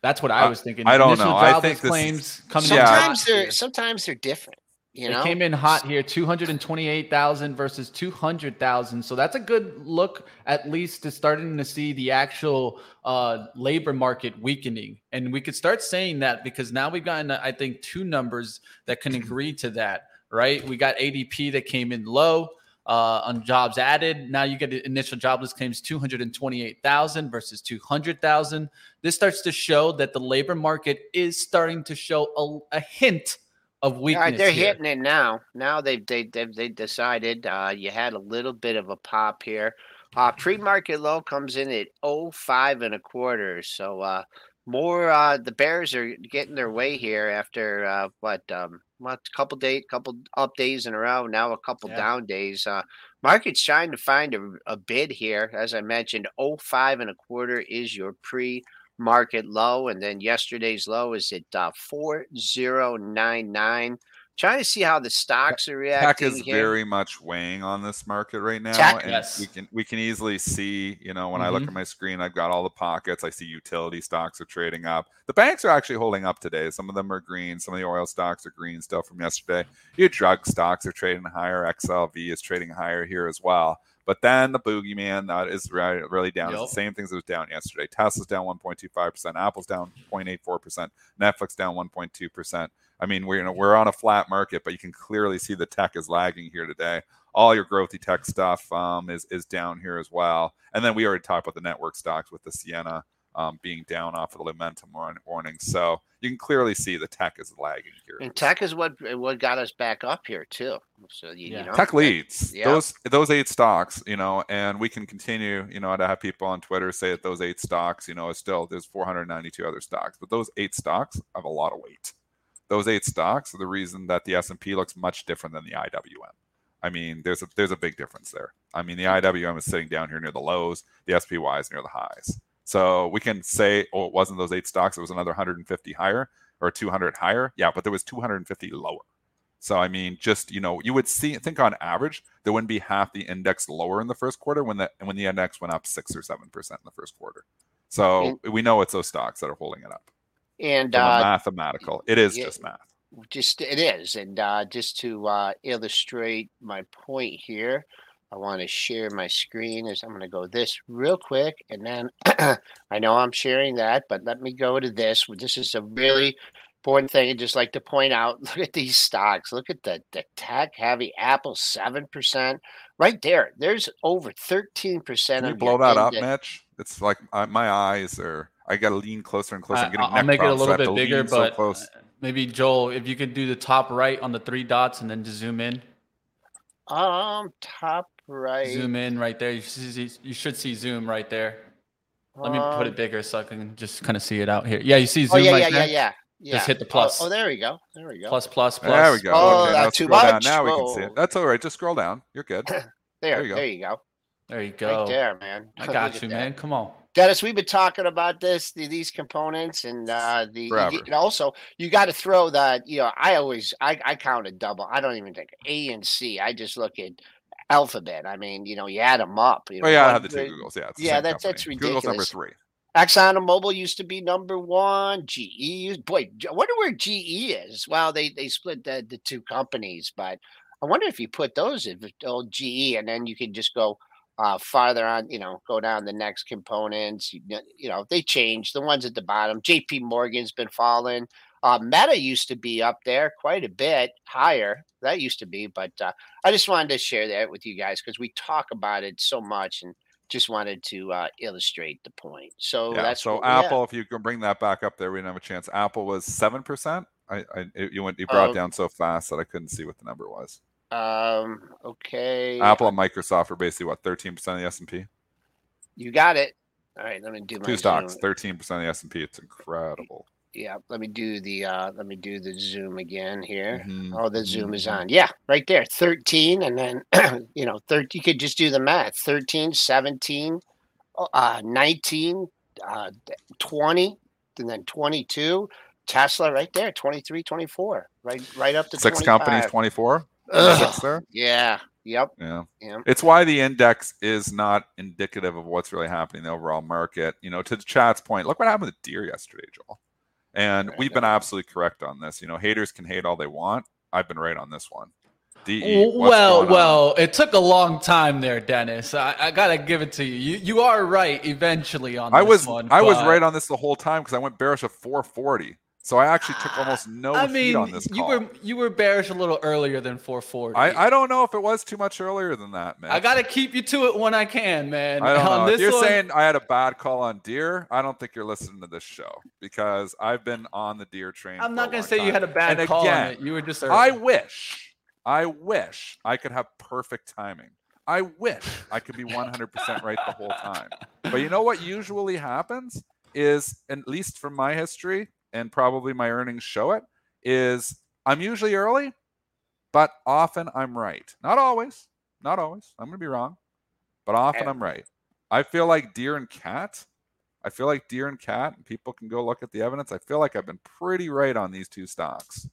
Speaker 2: that's what I
Speaker 3: I-
Speaker 2: was thinking.
Speaker 3: I don't
Speaker 2: Initial
Speaker 3: know. I
Speaker 2: jobless
Speaker 3: think this is-
Speaker 2: coming.
Speaker 3: Yeah.
Speaker 1: Sometimes they're sometimes they're different. You
Speaker 2: They
Speaker 1: know,
Speaker 2: came in hot here, 228,000 versus 200,000. So that's a good look, at least to starting to see the actual uh, labor market weakening. And we could start saying that because now we've gotten, I think, two numbers that can <clears throat> agree to that, right? We got ADP that came in low uh, on jobs added. Now you get the initial jobless claims 228,000 versus 200,000. This starts to show that the labor market is starting to show a, a hint of weakness.
Speaker 1: right, they're
Speaker 2: here.
Speaker 1: hitting it now. Now they've they they've they decided uh, you had a little bit of a pop here. Uh, pre-market low comes in at oh five and a quarter. So uh, more uh, the Bears are getting their way here after uh, what um what couple days, couple up days in a row. Now a couple
Speaker 2: Yeah.
Speaker 1: down days. Uh, market's trying to find a, a bid here. As I mentioned, oh five and a quarter is your pre market low, and then yesterday's low is at uh, four zero nine nine. Trying to see how the stocks are reacting.
Speaker 3: Tech is
Speaker 1: here.
Speaker 3: very much weighing on this market right now,
Speaker 1: Tech?
Speaker 3: and
Speaker 2: Yes.
Speaker 3: we can we can easily see. You know, when I look
Speaker 2: Mhm.
Speaker 3: at my screen, I've got all the pockets. I see utility stocks are trading up. The banks are actually holding up today. Some of them are green. Some of the oil stocks are green still from yesterday. Your drug stocks are trading higher. XLV is trading higher here as well. But then the boogeyman that is really, down. It's the same things that was down yesterday. Tesla's down 1.25%. Apple's down 0.84%. Netflix down 1.2%. I mean, we're you know, we're on a flat market, but you can clearly see the tech is lagging here today. All your growthy tech stuff um, is is down here as well. And then we already talked about the network stocks with the Ciena um, being down off of the momentum warning. So you can clearly see the tech is lagging here.
Speaker 1: And tech is what what got us back up here too. So you,
Speaker 2: Yeah.
Speaker 1: you know,
Speaker 3: Tech
Speaker 1: that-
Speaker 3: leads
Speaker 1: yeah.
Speaker 3: those those eight stocks, you know, and we can continue, you know, to have people on Twitter say that those eight stocks, you know, is still there's 492 other stocks, but those eight stocks have a lot of weight. Those eight stocks are the reason that the S and P looks much different than the IWM. I mean, there's a there's a big difference there. I mean, the IWM is sitting down here near the lows, the SPY is near the highs. So we can say, oh, it wasn't those eight stocks; it was another 150 higher or 200 higher. Yeah, but there was 250 lower. So I mean, just you know, you would see think on average there wouldn't be half the index lower in the first quarter when the when the index went up six or seven percent in the first quarter. So we know it's those stocks that are holding it up.
Speaker 1: and uh,
Speaker 3: mathematical, it is
Speaker 1: yeah.
Speaker 3: just math.
Speaker 1: just it is and uh, just to uh, illustrate my point here i want to share my screen is i'm going to go this real quick and then <clears throat> i know i'm sharing that but let me go to this this is a really important thing i'd just like to point out <laughs> look at these stocks look at the, the tech heavy apple 7% right there there's over 13%
Speaker 3: Can you
Speaker 1: of
Speaker 3: blow that up,
Speaker 1: index-
Speaker 3: Mitch? It's like uh, my eyes are. I got to lean closer and closer. I'm
Speaker 2: I-
Speaker 3: getting
Speaker 2: I'll
Speaker 3: neck
Speaker 2: make it a
Speaker 3: cramps, so
Speaker 2: little bit bigger,
Speaker 3: lean so
Speaker 2: but
Speaker 3: close.
Speaker 2: uh, maybe Joel, if you could do the top right on the three dots and then just zoom in,
Speaker 1: um top right
Speaker 2: zoom in right there. You should see, you should see zoom right there. Let me put
Speaker 1: um,
Speaker 2: it bigger so I can just kind of see it out here. Yeah, you see
Speaker 1: oh
Speaker 2: zoom
Speaker 1: yeah
Speaker 2: right
Speaker 1: yeah
Speaker 2: there.
Speaker 1: yeah yeah yeah
Speaker 2: Just hit the
Speaker 1: Oh,
Speaker 2: plus.
Speaker 1: oh, there we go there we go
Speaker 2: Plus plus plus.
Speaker 3: There we go.
Speaker 1: Oh,
Speaker 3: okay,
Speaker 1: not
Speaker 3: now
Speaker 1: too
Speaker 3: scroll down.
Speaker 1: much.
Speaker 3: Now we can see it.
Speaker 1: Oh.
Speaker 3: That's all right. Just scroll down. You're good. <laughs>
Speaker 1: There,
Speaker 3: There you go.
Speaker 1: there you go.
Speaker 2: There you go.
Speaker 1: Right there, man.
Speaker 2: I <laughs> got
Speaker 1: at
Speaker 2: you,
Speaker 1: that.
Speaker 2: man. Come on.
Speaker 1: Dennis, we've been talking about this, the, these components, and uh, the
Speaker 3: Forever.
Speaker 1: and also you got to throw that. You know, I always I I count a double. I don't even think A and C. I just look at alphabet. I mean, you know, you add them up. You know,
Speaker 3: Oh yeah, I have the two Googles. Yeah,
Speaker 1: Yeah, that's- that's
Speaker 3: company. Google's number
Speaker 1: ridiculous.
Speaker 3: three.
Speaker 1: ExxonMobil used to be number one. GE, used- boy, I wonder where GE is. Well, they they split the, the two companies, but I wonder if you put those in old GE, and then you can just go uh, farther on. You know, go down the next components. You, you know, they change the ones at the bottom. J.P. Morgan's been falling. Uh, Meta used to be up there quite a bit higher. That used to be, but uh, I just wanted to share that with you guys because we talk about it so much and just wanted to uh, illustrate the point. So
Speaker 3: Yeah.
Speaker 1: that's
Speaker 3: so
Speaker 1: what.
Speaker 3: Apple, if you can bring that back up there, we didn't have a chance. Apple was seven percent. I, I it- you went you brought
Speaker 1: Oh.
Speaker 3: it down so fast that I couldn't see what the number was.
Speaker 1: Um. Okay.
Speaker 3: Apple and Microsoft are basically what thirteen percent of the S and P.
Speaker 1: You got it. All right. Let me do my
Speaker 3: Two stocks, thirteen percent of the S and P. It's incredible.
Speaker 1: Yeah. Let me do the. uh Let me do the zoom again here.
Speaker 3: Mhm,
Speaker 1: Oh, the zoom is
Speaker 3: mhm.
Speaker 1: on. Yeah, right there. 13 and then <clears throat> you know, 13 you could just do the math. 13, 17, uh 19, uh 20, and then 22. Tesla right there, 23, 24. Right right up to
Speaker 3: Six companies, twenty four.
Speaker 1: Ugh.
Speaker 3: Six there.
Speaker 1: Yeah. Yep.
Speaker 3: Yeah.
Speaker 1: Yeah.
Speaker 3: It's why the index is not indicative of what's really happening in the overall market. You know, to the chat's point, look what happened to Deere yesterday, Joel. And we've been absolutely correct on this. You know, haters can hate all they want. I've been right on this one. DE,
Speaker 2: well, well, it took a long time there, Dennis. I, I, gotta give it to you. You you are right eventually on.
Speaker 3: I was
Speaker 2: one,
Speaker 3: I was right on this the whole time because I went bearish at 440. So I actually took almost no
Speaker 2: I
Speaker 3: mean, on this.
Speaker 2: Call. You were you were bearish a little earlier than 440.
Speaker 3: I, I don't know if it was too much earlier than that, man.
Speaker 2: I gotta keep you to it when I can, man.
Speaker 3: I don't on know. If you're one... saying I had a bad call on Deere, I don't think you're listening to this show because I've been on the Deere train.
Speaker 2: I'm not
Speaker 3: gonna
Speaker 2: say
Speaker 3: time.
Speaker 2: you had a bad
Speaker 3: and
Speaker 2: call
Speaker 3: again,
Speaker 2: on it. You were just. Early.
Speaker 3: I wish, I wish I could have perfect timing. I wish I could be 100% right the whole time. But you know what usually happens is, at least from my history, and probably my earnings show it, is I'm usually early, but often I'm right. Not always. Not always. I'm going to be wrong, but often I'm right. I feel like Deere and cat. I feel like Deere and cat, and people can go look at the evidence. I feel like I've been pretty right on these two stocks.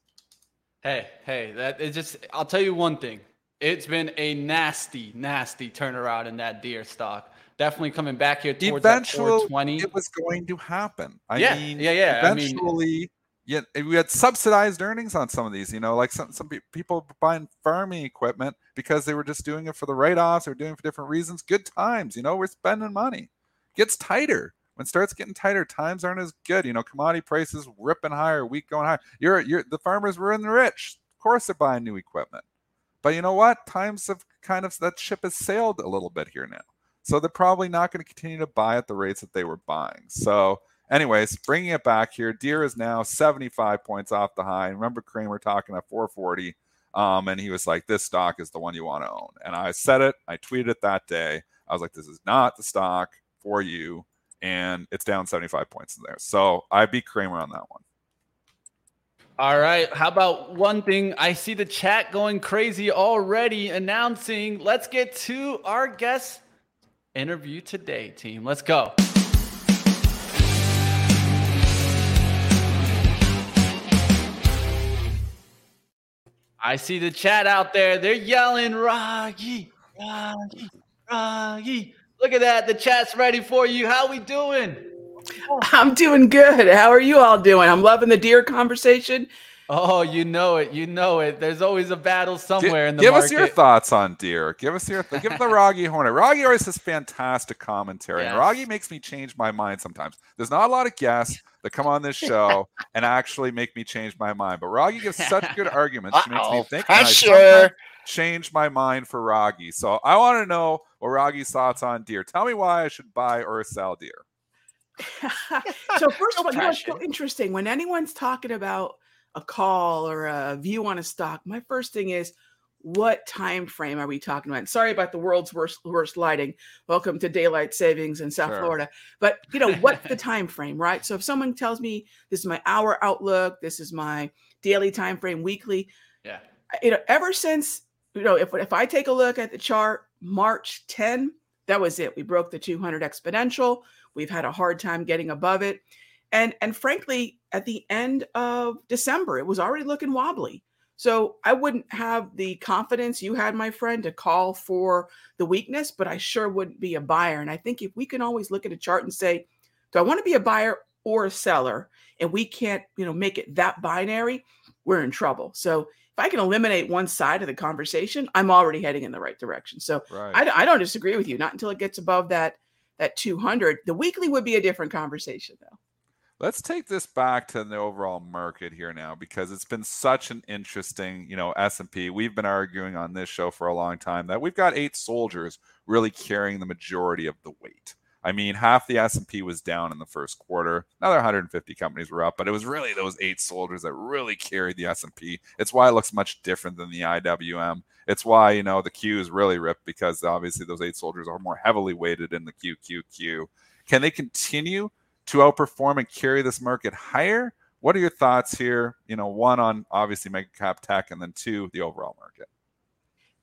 Speaker 2: Hey, hey, that is just, I'll tell you one thing. It's been a nasty, nasty turnaround in that Deere stock definitely coming back here towards Eventually, that 420.
Speaker 3: It was going to happen. I
Speaker 2: yeah,
Speaker 3: mean,
Speaker 2: yeah, yeah.
Speaker 3: Eventually, I mean, yeah, we had subsidized earnings on some of these. You know, like some some people buying farming equipment because they were just doing it for the write-offs or doing it for different reasons. Good times. You know, we're spending money. Gets tighter when it starts getting tighter. Times aren't as good. You know, commodity prices ripping higher, wheat going higher. You're you're the farmers were in the rich. Of course, they're buying new equipment. But you know what? Times have kind of that ship has sailed a little bit here now. So they're probably not going to continue to buy at the rates that they were buying. So, anyways, bringing it back here, Deere is now 75 points off the high. remember Cramer talking at 440, um, and he was like, "This stock is the one you want to own." And I said it. I tweeted it that day. I was like, "This is not the stock for you," and it's down 75 points in there. So I beat Cramer on that one.
Speaker 2: All right. How about one thing? I see the chat going crazy already announcing. Let's get to our guest interview today, team. Let's go. I see the chat out there. They're yelling, Raghee, Raghee, Raghee. Look at that. The chat's ready for you. How we doing?
Speaker 4: I'm doing good. How are you all doing? I'm loving the Deere conversation.
Speaker 2: Oh, you know it. You know it. There's always a battle somewhere
Speaker 3: G-
Speaker 2: in the
Speaker 3: give
Speaker 2: market.
Speaker 3: us your thoughts on Deere. Give us your th- give the <laughs> Raghee Horner. Raghee always has fantastic commentary. Yes. And Raghee makes me change my mind sometimes. There's not a lot of guests that come on this show <laughs> and actually make me change my mind. But Raghee gives such good <laughs> arguments. She makes me think.
Speaker 1: Pressure.
Speaker 3: change my mind for Raghee. So I want to know what Raghee's thoughts on Deere. Tell me why I should buy or sell Deere.
Speaker 4: so first of all, you know, it's so interesting when anyone's talking about a call or a view on a stock, my first thing is what time frame are we talking about? Sorry about the world's worst worst lighting. Welcome to daylight savings in South sure. Florida. But you know, what's the <laughs> time frame, right? So if someone tells me this is my hour outlook, this is my daily time frame, weekly,
Speaker 2: yeah.
Speaker 4: You know, ever since you know, if if I take a look at the chart, March 10, that was it. We broke the 200 exponential. We've had a hard time getting above it. And and frankly, at the end of December, it was already looking wobbly. So I wouldn't have the confidence you had, my friend, to call for the weakness, but I sure wouldn't be a buyer. And I think if we can always look at a chart and say, do I want to be a buyer or a seller? And we can't, you know, make it that binary, we're in trouble. So if I can eliminate one side of the conversation, I'm already heading in the right direction. So right. I, I don't disagree with you. Not until it gets above that that 200. The weekly would be a different conversation, though.
Speaker 3: Let's take this back to the overall market here now because it's been such an interesting, you know, S&P. We've been arguing on this show for a long time that we've got eight soldiers really carrying the majority of the weight. I mean, half the S&P was down in the first quarter. Another 150 companies were up, but it was really those eight soldiers that really carried the S&P. It's why it looks much different than the IWM. It's why, you know, the Q is really ripped because obviously those eight soldiers are more heavily weighted in the QQQ. Can they continue to outperform and carry this market higher? What are your thoughts here? You know, one on obviously mega cap tech, and then two, the overall market.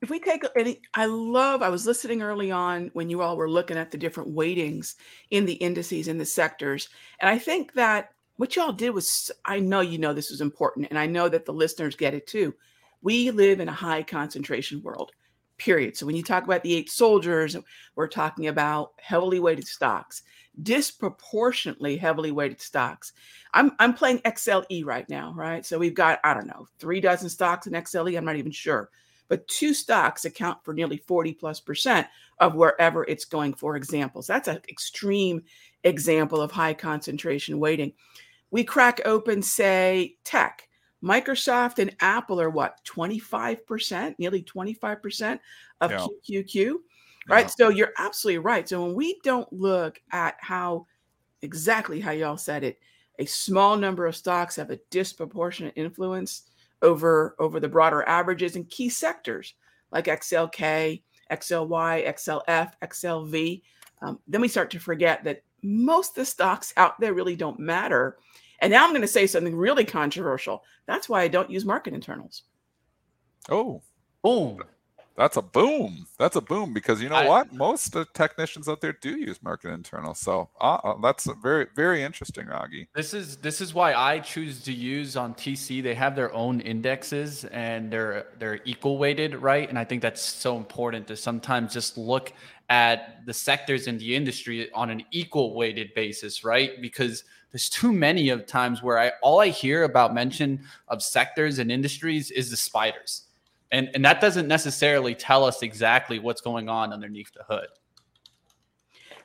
Speaker 4: If we take any, I love, I was listening early on when you all were looking at the different weightings in the indices in the sectors. And I think that what y'all did was, I know you know this is important, and I know that the listeners get it too. We live in a high concentration world. Period. So when you talk about the eight soldiers, we're talking about heavily weighted stocks, disproportionately heavily weighted stocks. I'm I'm playing XLE right now, right? So we've got I don't know three dozen stocks in XLE. I'm not even sure, but two stocks account for nearly 40 plus percent of wherever it's going. For examples, that's an extreme example of high concentration weighting. We crack open, say, tech. Microsoft and Apple are what 25%, nearly 25% of yeah. QQQ, right? Yeah. So you're absolutely right. So when we don't look at how exactly how y'all said it, a small number of stocks have a disproportionate influence over over the broader averages in key sectors like XLK, XLY, XLF, XLV. Um, then we start to forget that most of the stocks out there really don't matter. And now I'm going to say something really controversial. That's why I don't use market internals.
Speaker 3: Oh,
Speaker 2: boom.
Speaker 3: That's a boom. That's a boom because you know I, what? Most uh, technicians out there do use market internal. So uh, uh, that's very, very interesting, Raghee.
Speaker 2: This is this is why I choose to use on TC. They have their own indexes and they're they're equal weighted, right? And I think that's so important to sometimes just look at the sectors in the industry on an equal weighted basis, right? Because there's too many of times where I all I hear about mention of sectors and industries is the spiders. And and that doesn't necessarily tell us exactly what's going on underneath the hood.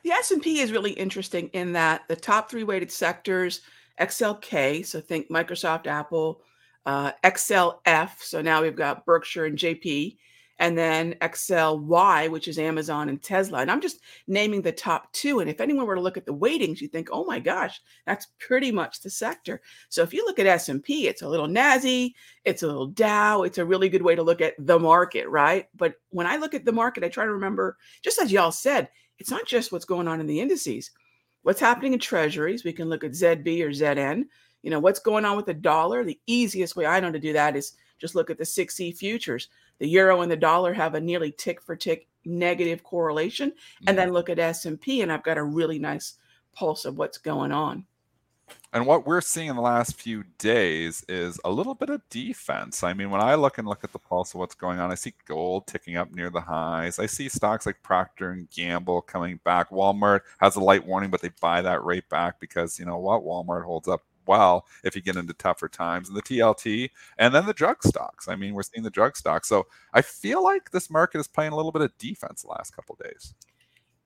Speaker 4: The S&P is really interesting in that the top 3 weighted sectors XLK, so think Microsoft, Apple, uh, XLF, so now we've got Berkshire and JP, and then XLY, which is Amazon and Tesla. And I'm just naming the top two. And if anyone were to look at the weightings, you think, oh my gosh, that's pretty much the sector. So if you look at S&P, it's a little NASI, it's a little Dow. It's a really good way to look at the market, right? But when I look at the market, I try to remember, just as y'all said, it's not just what's going on in the indices. What's happening in treasuries? We can look at ZB or ZN. You know, what's going on with the dollar? The easiest way I know to do that is just look at the 6E futures the euro and the dollar have a nearly tick for tick negative correlation mm-hmm. and then look at S&P and I've got a really nice pulse of what's going on.
Speaker 3: And what we're seeing in the last few days is a little bit of defense. I mean, when I look and look at the pulse of what's going on, I see gold ticking up near the highs. I see stocks like Procter and Gamble coming back. Walmart has a light warning, but they buy that rate back because you know what? Walmart holds up well if you get into tougher times and the TLT and then the drug stocks. I mean, we're seeing the drug stocks. So I feel like this market is playing a little bit of defense the last couple days.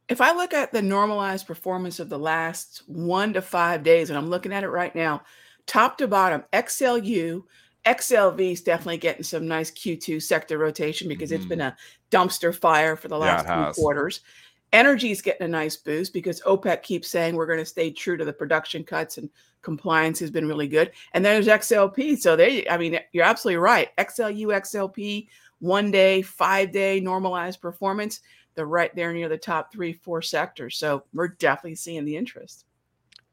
Speaker 4: If I look at the normalized performance of the last one to five days, and I'm looking at it right now, top to bottom, XLU, XLV is definitely getting some nice Q2 sector rotation because mm-hmm. it's been a dumpster fire for the last yeah, few quarters. Energy is getting a nice boost because OPEC keeps saying we're going to stay true to the production cuts and compliance has been really good. And then there's XLP. So they, I mean, you're absolutely right. XLU, XLP, one day, five day normalized performance. They're right there near the top three, four sectors. So we're definitely seeing the interest.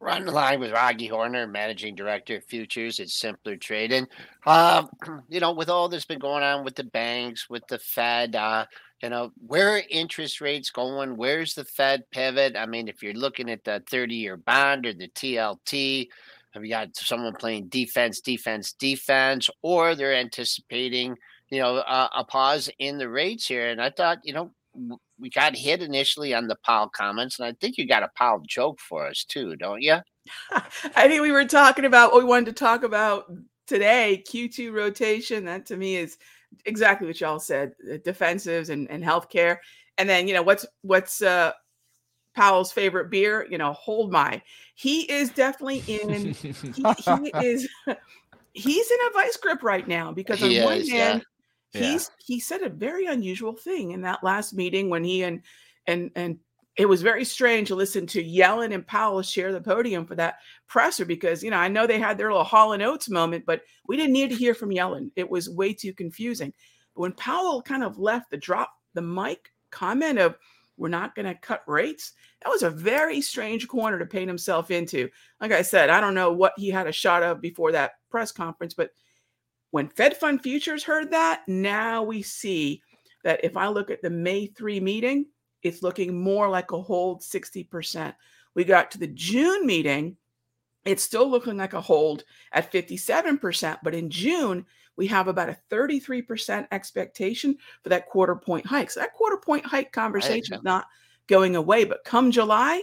Speaker 1: We're on the line with Raghee Horner, Managing Director of Futures at Simpler Trading. Um, <clears throat> you know, with all that's been going on with the banks, with the Fed, uh, you know, where are interest rates going? Where's the Fed pivot? I mean, if you're looking at the 30 year bond or the TLT, have you got someone playing defense, defense, defense, or they're anticipating, you know, a, a pause in the rates here? And I thought, you know, we got hit initially on the Powell comments, and I think you got a Powell joke for us too, don't you? <laughs>
Speaker 4: I think we were talking about what we wanted to talk about today Q2 rotation. That to me is exactly what y'all said defensives and, and healthcare. And then, you know, what's what's uh, Powell's favorite beer? You know, hold my. He is definitely in, he, he <laughs> is, <laughs> he's in a vice grip right now because on one hand, yeah he's yeah. he said a very unusual thing in that last meeting when he and and and it was very strange to listen to Yellen and Powell share the podium for that presser because you know I know they had their little Hall and Oates moment, but we didn't need to hear from Yellen. It was way too confusing. But when Powell kind of left the drop the mic comment of we're not going to cut rates, that was a very strange corner to paint himself into. Like I said, I don't know what he had a shot of before that press conference, but when Fed Fund Futures heard that, now we see that if I look at the May 3 meeting, it's looking more like a hold 60%. We got to the June meeting, it's still looking like a hold at 57%. But in June, we have about a 33% expectation for that quarter point hike. So that quarter point hike conversation is not going away. But come July,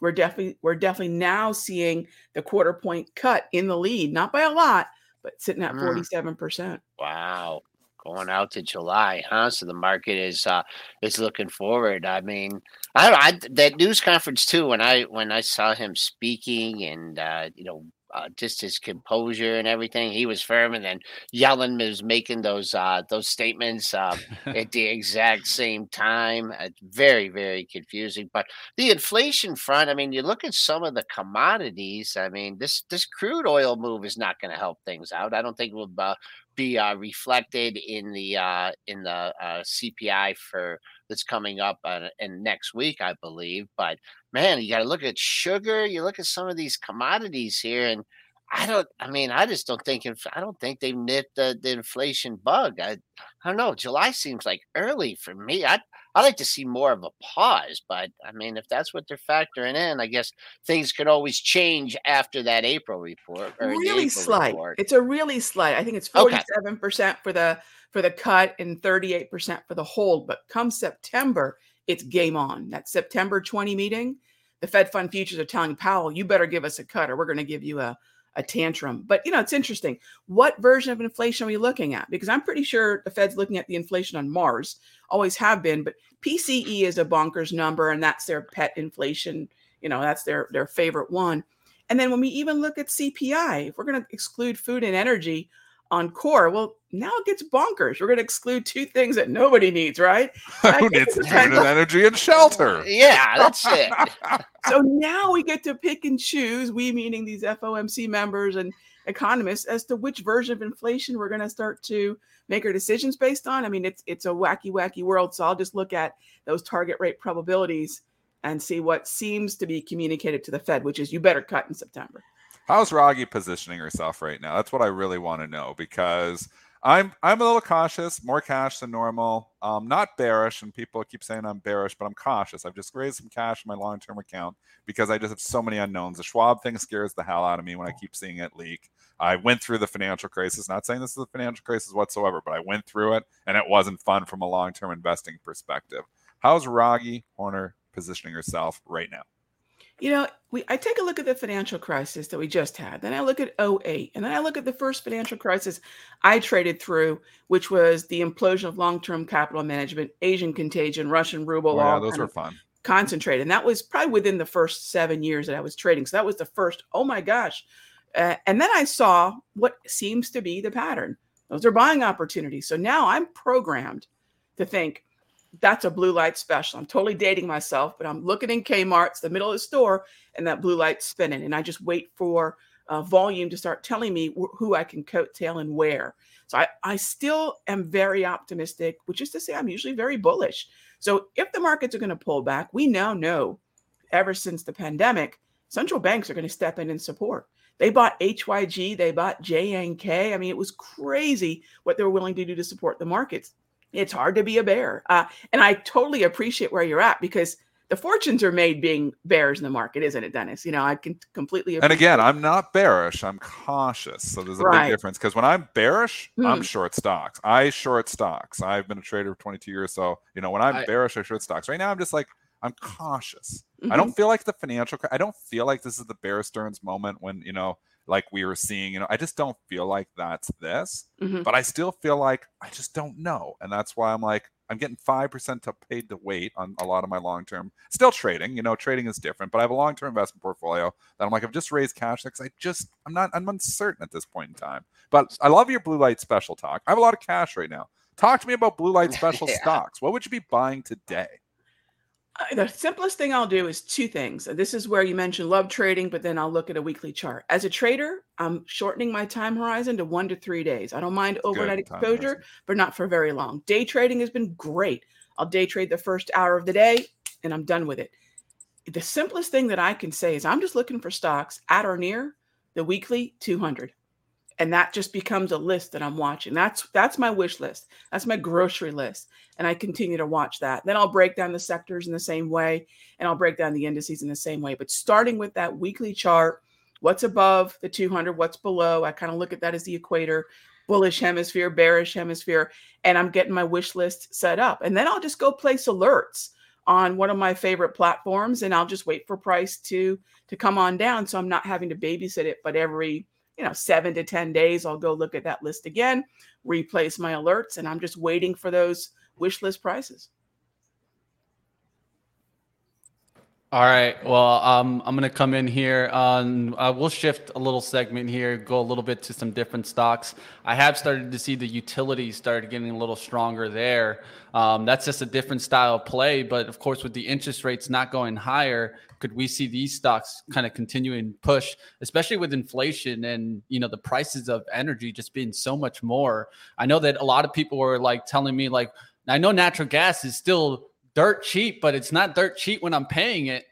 Speaker 4: we're definitely we're definitely now seeing the quarter point cut in the lead, not by a lot, but sitting at 47%. Mm.
Speaker 1: Wow. Going out to July, huh? So the market is uh is looking forward. I mean, I, I that news conference too. When I when I saw him speaking and uh, you know uh, just his composure and everything. He was firm, and then Yellen was making those uh, those statements uh, at <laughs> the exact same time. It's very very confusing. But the inflation front, I mean, you look at some of the commodities. I mean, this this crude oil move is not going to help things out. I don't think it will uh, be uh, reflected in the uh, in the uh, CPI for that's coming up in next week, I believe. But man, you got to look at sugar. You look at some of these commodities here, and I don't. I mean, I just don't think. I don't think they've nipped the, the inflation bug. I, I don't know. July seems like early for me. I I like to see more of a pause, but I mean, if that's what they're factoring in, I guess things could always change after that April report.
Speaker 4: really
Speaker 1: April
Speaker 4: slight.
Speaker 1: Report.
Speaker 4: It's a really slight. I think it's forty-seven percent for the for the cut and thirty-eight percent for the hold. But come September, it's game on. That September twenty meeting the Fed fund futures are telling Powell, you better give us a cut or we're going to give you a, a tantrum. But you know, it's interesting. What version of inflation are we looking at? Because I'm pretty sure the Fed's looking at the inflation on Mars, always have been, but PCE is a bonkers number and that's their pet inflation, you know, that's their their favorite one. And then when we even look at CPI, if we're going to exclude food and energy, on core. Well, now it gets bonkers. We're going to exclude two things that nobody needs, right? <laughs>
Speaker 3: Who needs food and energy and shelter? <laughs>
Speaker 1: Yeah, that's it. <laughs>
Speaker 4: so now we get to pick and choose, we meaning these FOMC members and economists, as to which version of inflation we're going to start to make our decisions based on. I mean, it's it's a wacky, wacky world. So I'll just look at those target rate probabilities and see what seems to be communicated to the Fed, which is you better cut in September.
Speaker 3: How's Raghee positioning herself right now? That's what I really want to know because I'm I'm a little cautious, more cash than normal. Um, not bearish, and people keep saying I'm bearish, but I'm cautious. I've just raised some cash in my long-term account because I just have so many unknowns. The Schwab thing scares the hell out of me when I keep seeing it leak. I went through the financial crisis. Not saying this is a financial crisis whatsoever, but I went through it, and it wasn't fun from a long-term investing perspective. How's Raghee Horner positioning herself right now?
Speaker 4: You know, we I take a look at the financial crisis that we just had. Then I look at 08. And then I look at the first financial crisis I traded through, which was the implosion of long-term capital management, Asian contagion, Russian ruble.
Speaker 3: Oh, yeah, those were fun.
Speaker 4: Concentrated. And that was probably within the first seven years that I was trading. So that was the first, oh my gosh. Uh, and then I saw what seems to be the pattern. Those are buying opportunities. So now I'm programmed to think, that's a blue light special. I'm totally dating myself, but I'm looking in Kmart, it's the middle of the store, and that blue light's spinning. And I just wait for uh, volume to start telling me wh- who I can coattail and where. So I, I still am very optimistic, which is to say, I'm usually very bullish. So if the markets are going to pull back, we now know ever since the pandemic, central banks are going to step in and support. They bought HYG, they bought JNK. I mean, it was crazy what they were willing to do to support the markets it's hard to be a bear. Uh, and I totally appreciate where you're at because the fortunes are made being bears in the market, isn't it, Dennis? You know, I can completely.
Speaker 3: And again, I'm not bearish. I'm cautious. So there's a right. big difference because when I'm bearish, hmm. I'm short stocks. I short stocks. I've been a trader for 22 years. So, you know, when I'm I, bearish, I short stocks. Right now, I'm just like, I'm cautious. Mm-hmm. I don't feel like the financial, I don't feel like this is the Bear Stearns moment when, you know, like we were seeing. You know, I just don't feel like that's this, mm-hmm. but I still feel like I just don't know. And that's why I'm like, I'm getting 5% to paid to wait on a lot of my long term, still trading. You know, trading is different, but I have a long term investment portfolio that I'm like, I've just raised cash because I just, I'm not, I'm uncertain at this point in time. But I love your blue light special talk. I have a lot of cash right now. Talk to me about blue light <laughs> special yeah. stocks. What would you be buying today?
Speaker 4: The simplest thing I'll do is two things. This is where you mentioned love trading, but then I'll look at a weekly chart. As a trader, I'm shortening my time horizon to one to three days. I don't mind overnight exposure, but not for very long. Day trading has been great. I'll day trade the first hour of the day and I'm done with it. The simplest thing that I can say is I'm just looking for stocks at or near the weekly 200 and that just becomes a list that I'm watching. That's that's my wish list. That's my grocery list, and I continue to watch that. Then I'll break down the sectors in the same way, and I'll break down the indices in the same way. But starting with that weekly chart, what's above the 200, what's below. I kind of look at that as the equator, bullish hemisphere, bearish hemisphere, and I'm getting my wish list set up. And then I'll just go place alerts on one of my favorite platforms and I'll just wait for price to to come on down so I'm not having to babysit it but every you know 7 to 10 days I'll go look at that list again replace my alerts and I'm just waiting for those wish list prices
Speaker 2: All right. Well, um, I'm going to come in here on, uh, we'll shift a little segment here, go a little bit to some different stocks. I have started to see the utilities started getting a little stronger there. Um, that's just a different style of play. But of course, with the interest rates not going higher, could we see these stocks kind of continuing push, especially with inflation and, you know, the prices of energy just being so much more? I know that a lot of people were like telling me like, I know natural gas is still dirt cheap, but it's not dirt cheap when I'm paying it.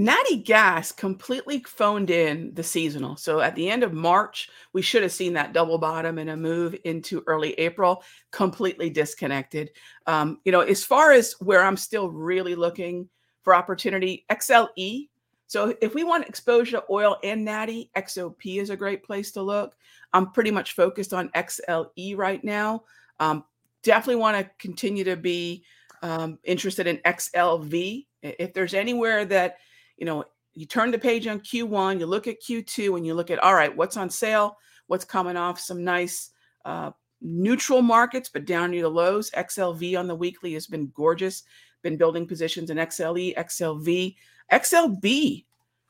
Speaker 4: Natty Gas completely phoned in the seasonal. So at the end of March, we should have seen that double bottom and a move into early April, completely disconnected. Um, you know, as far as where I'm still really looking for opportunity, XLE. So if we want exposure to oil and Natty, XOP is a great place to look. I'm pretty much focused on XLE right now. Um, definitely want to continue to be um, interested in XLV. If there's anywhere that, you know, you turn the page on Q1, you look at Q2, and you look at, all right, what's on sale, what's coming off some nice uh, neutral markets, but down near the lows. XLV on the weekly has been gorgeous. Been building positions in XLE, XLV, XLB.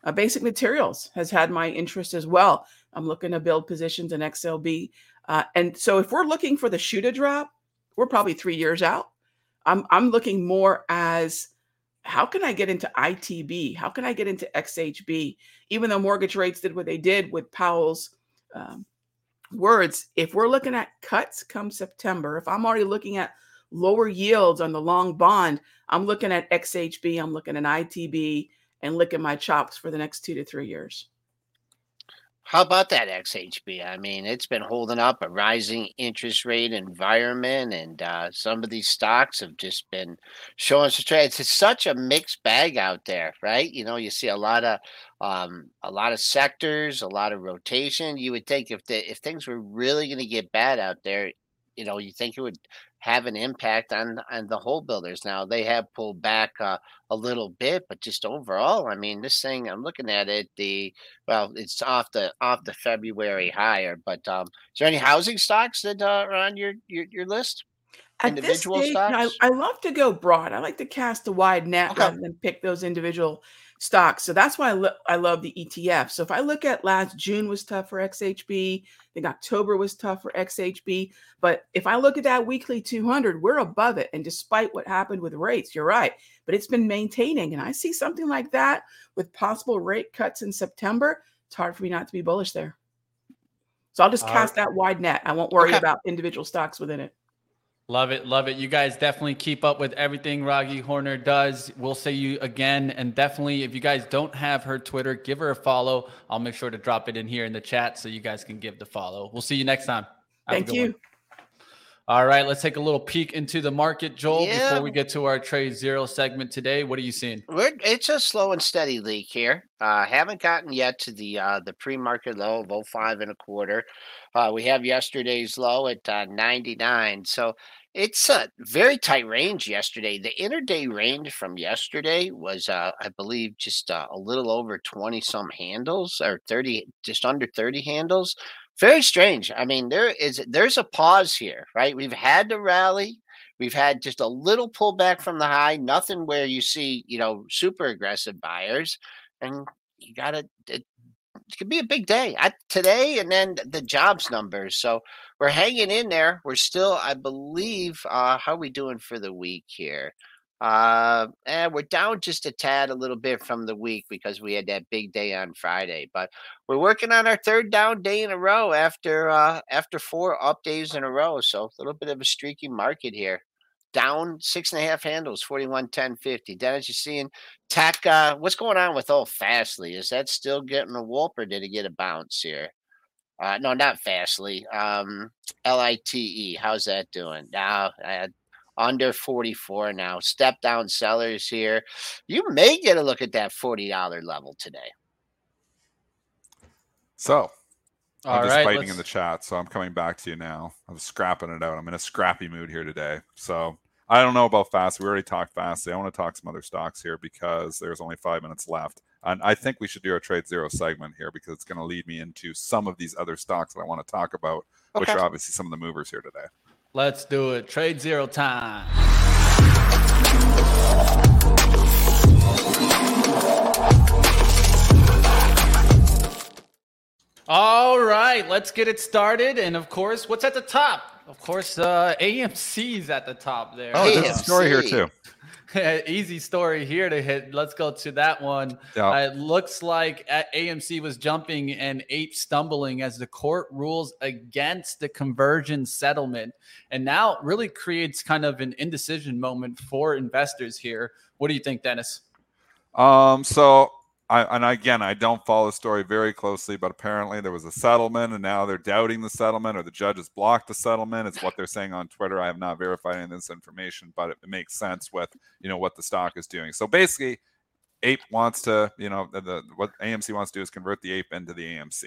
Speaker 4: Uh, basic materials has had my interest as well. I'm looking to build positions in XLB. Uh, and so if we're looking for the shoe to drop, we're probably three years out. I'm I'm looking more as how can I get into ITB? How can I get into XHB? Even though mortgage rates did what they did with Powell's um, words, if we're looking at cuts come September, if I'm already looking at lower yields on the long bond, I'm looking at XHB, I'm looking at ITB, and licking my chops for the next two to three years.
Speaker 1: How about that XHB? I mean, it's been holding up a rising interest rate environment, and uh, some of these stocks have just been showing some trades. It's such a mixed bag out there, right? You know, you see a lot of um, a lot of sectors, a lot of rotation. You would think if the if things were really going to get bad out there, you know, you think it would have an impact on on the whole builders. Now they have pulled back uh, a little bit, but just overall, I mean, this thing I'm looking at it. The well, it's off the off the February higher. But um, is there any housing stocks that uh, are on your your, your list?
Speaker 4: At individual stage, stocks. I, I, love to go broad. I like to cast a wide net okay. rather than pick those individual stocks. So that's why I, lo- I love the ETF. So if I look at last June was tough for XHB, I think October was tough for XHB. But if I look at that weekly 200, we're above it. And despite what happened with rates, you're right, but it's been maintaining. And I see something like that with possible rate cuts in September. It's hard for me not to be bullish there. So I'll just uh, cast that wide net. I won't worry okay. about individual stocks within it.
Speaker 2: Love it, love it. You guys definitely keep up with everything Raghee Horner does. We'll say you again, and definitely if you guys don't have her Twitter, give her a follow. I'll make sure to drop it in here in the chat so you guys can give the follow. We'll see you next time.
Speaker 4: Have Thank you. One.
Speaker 2: All right, let's take a little peek into the market, Joel, yeah. before we get to our TradeZero segment today. What are you seeing?
Speaker 1: We're, it's a slow and steady leak here. Uh, haven't gotten yet to the uh, the pre-market low of 05 and a quarter. Uh, we have yesterday's low at uh, 99. So it's a very tight range yesterday. The interday range from yesterday was, uh, I believe, just uh, a little over 20 some handles or 30, just under 30 handles. Very strange. I mean, there is there's a pause here, right? We've had the rally. We've had just a little pullback from the high, nothing where you see, you know, super aggressive buyers. And you got to, it, it could be a big day I, today and then the jobs numbers. So we're hanging in there. We're still, I believe, uh, how are we doing for the week here? Uh, and we're down just a tad, a little bit from the week because we had that big day on Friday. But we're working on our third down day in a row after uh, after four up days in a row. So a little bit of a streaky market here. Down six and a half handles, 41, 10, 50. Dennis, you seeing Tech? Uh, what's going on with old Fastly? Is that still getting a whoop or did it get a bounce here? Uh, no, not Fastly. Um, L I T E. How's that doing? Now, uh, under 44 now. Step down sellers here. You may get a look at that $40 level today.
Speaker 3: So
Speaker 2: All
Speaker 3: I'm just
Speaker 2: right,
Speaker 3: fighting
Speaker 2: let's-
Speaker 3: in the chat, so I'm coming back to you now. I'm scrapping it out. I'm in a scrappy mood here today. So I don't know about fast. We already talked fast. I want to talk some other stocks here because there's only five minutes left. And I think we should do a TradeZero segment here because it's going to lead me into some of these other stocks that I want to talk about, which are obviously some of the movers here today.
Speaker 2: Let's do it. TradeZero time. All right, let's get it started. And of course, what's at the top? Of course, uh, AMC's at the top there.
Speaker 3: Oh, there's a story here too. <laughs>
Speaker 2: Easy story here to hit. Let's go to that one.
Speaker 3: Yeah.
Speaker 2: Uh, it looks like AMC was jumping and ape stumbling as the court rules against the conversion settlement. And now it really creates kind of an indecision moment for investors here. What do you think, Dennis?
Speaker 3: Um, so I and again I don't follow the story very closely, but apparently there was a settlement and now they're doubting the settlement or the judges blocked the settlement. It's what they're saying on Twitter. I have not verified any of this information, but it, it makes sense with you know what the stock is doing. So basically, Ape wants to, you know, the, the what AMC wants to do is convert the Ape into the AMC.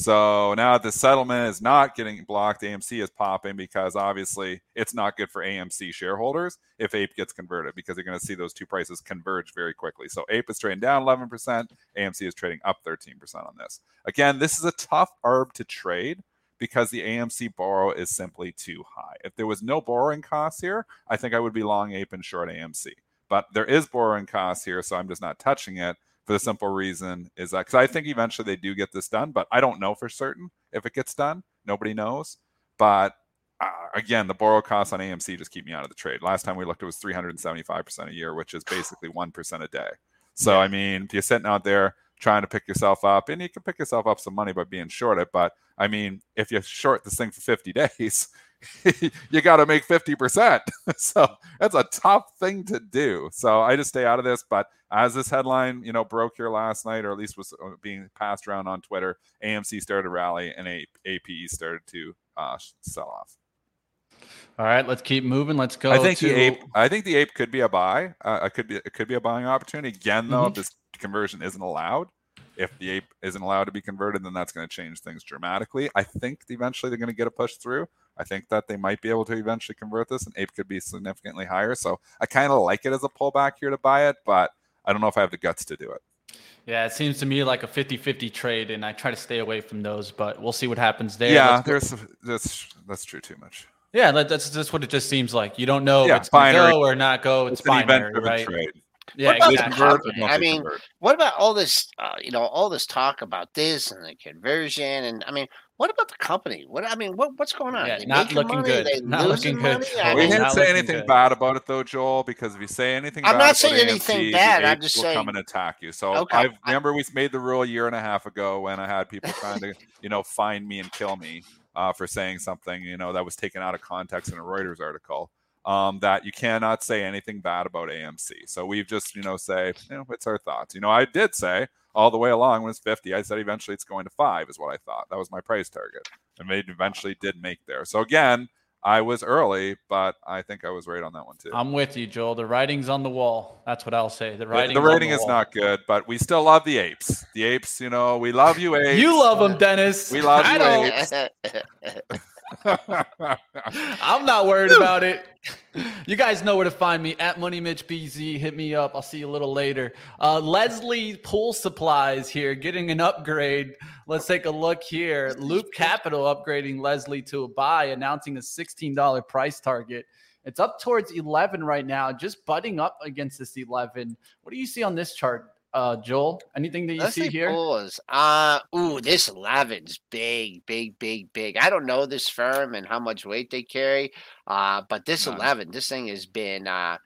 Speaker 3: So now the settlement is not getting blocked, AMC is popping because obviously it's not good for AMC shareholders if Ape gets converted because you're going to see those two prices converge very quickly. So Ape is trading down 11%, AMC is trading up 13% on this. Again, this is a tough arb to trade because the AMC borrow is simply too high. If there was no borrowing costs here, I think I would be long Ape and short AMC. But there is borrowing costs here, so I'm just not touching it for the simple reason is that because I think eventually they do get this done, but I don't know for certain if it gets done. Nobody knows. But uh, again, the borrow costs on AMC just keep me out of the trade. Last time we looked, it was 375% a year, which is <sighs> basically 1% a day. So, I mean, if you're sitting out there trying to pick yourself up, and you can pick yourself up some money by being short it, but I mean, if you short this thing for 50 <laughs> days, <laughs> you got to make 50%. <laughs> so that's a tough thing to do. So I just stay out of this. But as this headline, you know, broke here last night, or at least was uh, being passed around on Twitter, AMC started to rally and APE started to uh, sell off.
Speaker 2: All right, let's keep moving. Let's go.
Speaker 3: I think
Speaker 2: to,
Speaker 3: the ape. I think the ape could be a buy. Uh, it could be. It could be a buying opportunity. Again, though, if this conversion isn't allowed, if the ape isn't allowed to be converted, then that's going to change things dramatically. I think eventually they're going to get a push through. I think that they might be able to eventually convert this, and ape could be significantly higher. So I kind of like it as a pullback here to buy it, but I don't know if I have the guts to do it.
Speaker 2: Yeah, it seems to me like a 50-50 trade, and I try to stay away from those, but we'll see what happens there.
Speaker 3: yeah, there's that's that's true too much.
Speaker 2: yeah, that's that's what it just seems like. You don't know
Speaker 3: Yeah,
Speaker 2: if it's going to
Speaker 3: binary.
Speaker 2: go or not go. It's,
Speaker 3: It's an
Speaker 2: binary,
Speaker 3: event-driven
Speaker 2: right?
Speaker 3: trade.
Speaker 2: Yeah,
Speaker 1: What about
Speaker 2: exactly.
Speaker 3: Convert or
Speaker 1: company?
Speaker 3: don't
Speaker 1: I mean,
Speaker 3: convert?
Speaker 1: What about all this, uh, you know, all this talk about this and the conversion? And I mean, what about the company? What I mean, what what's going on?
Speaker 2: Yeah,
Speaker 1: They
Speaker 2: not looking
Speaker 1: money?
Speaker 2: good.
Speaker 1: They
Speaker 2: Not looking good.
Speaker 1: money?
Speaker 2: Well,
Speaker 1: I
Speaker 3: we didn't say anything
Speaker 2: good.
Speaker 3: bad about it though, Joel, because if you say anything
Speaker 1: I'm
Speaker 3: bad
Speaker 1: not saying
Speaker 3: AMC,
Speaker 1: anything bad, I'm just
Speaker 3: will
Speaker 1: saying-
Speaker 3: come and attack you. So
Speaker 1: Okay,
Speaker 3: I
Speaker 1: I-
Speaker 3: remember we made the rule a year and a half ago when I had people trying to, you know, find me and kill me uh, for saying something, you know, that was taken out of context in a Reuters article. Um, that you cannot say anything bad about AMC. So we've just, you know, say, you know, it's our thoughts. You know, I did say all the way along when it's 50, I said eventually it's going to five, is what I thought. That was my price target. And they eventually did make there. So again, I was early, but I think I was right on that one too.
Speaker 2: I'm with you, Joel. The writing's on the wall. That's what I'll say. The
Speaker 3: The-
Speaker 2: writing.
Speaker 3: the rating is not good, but we still love the apes. The apes, you know, we love you, apes.
Speaker 2: You love them, Dennis.
Speaker 3: We love
Speaker 2: I
Speaker 3: you, apes. <laughs>
Speaker 2: I'm not worried about it. You guys know where to find me at Money Mitch BZ. Hit me up. I'll see you a little later. Uh, Leslie Pool Supplies here, getting an upgrade. Let's take a look here. Loop Capital upgrading Leslie to a buy, announcing a $16 price target. It's up towards 11 right now, just butting up against this 11. What do you see on this chart, uh, Joel? Anything that you
Speaker 1: Let's
Speaker 2: see here?
Speaker 1: pulls. Uh ooh, this 11's big, big, big, big. I don't know this firm and how much weight they carry. Uh, but this
Speaker 3: None.
Speaker 1: 11, this thing has been uh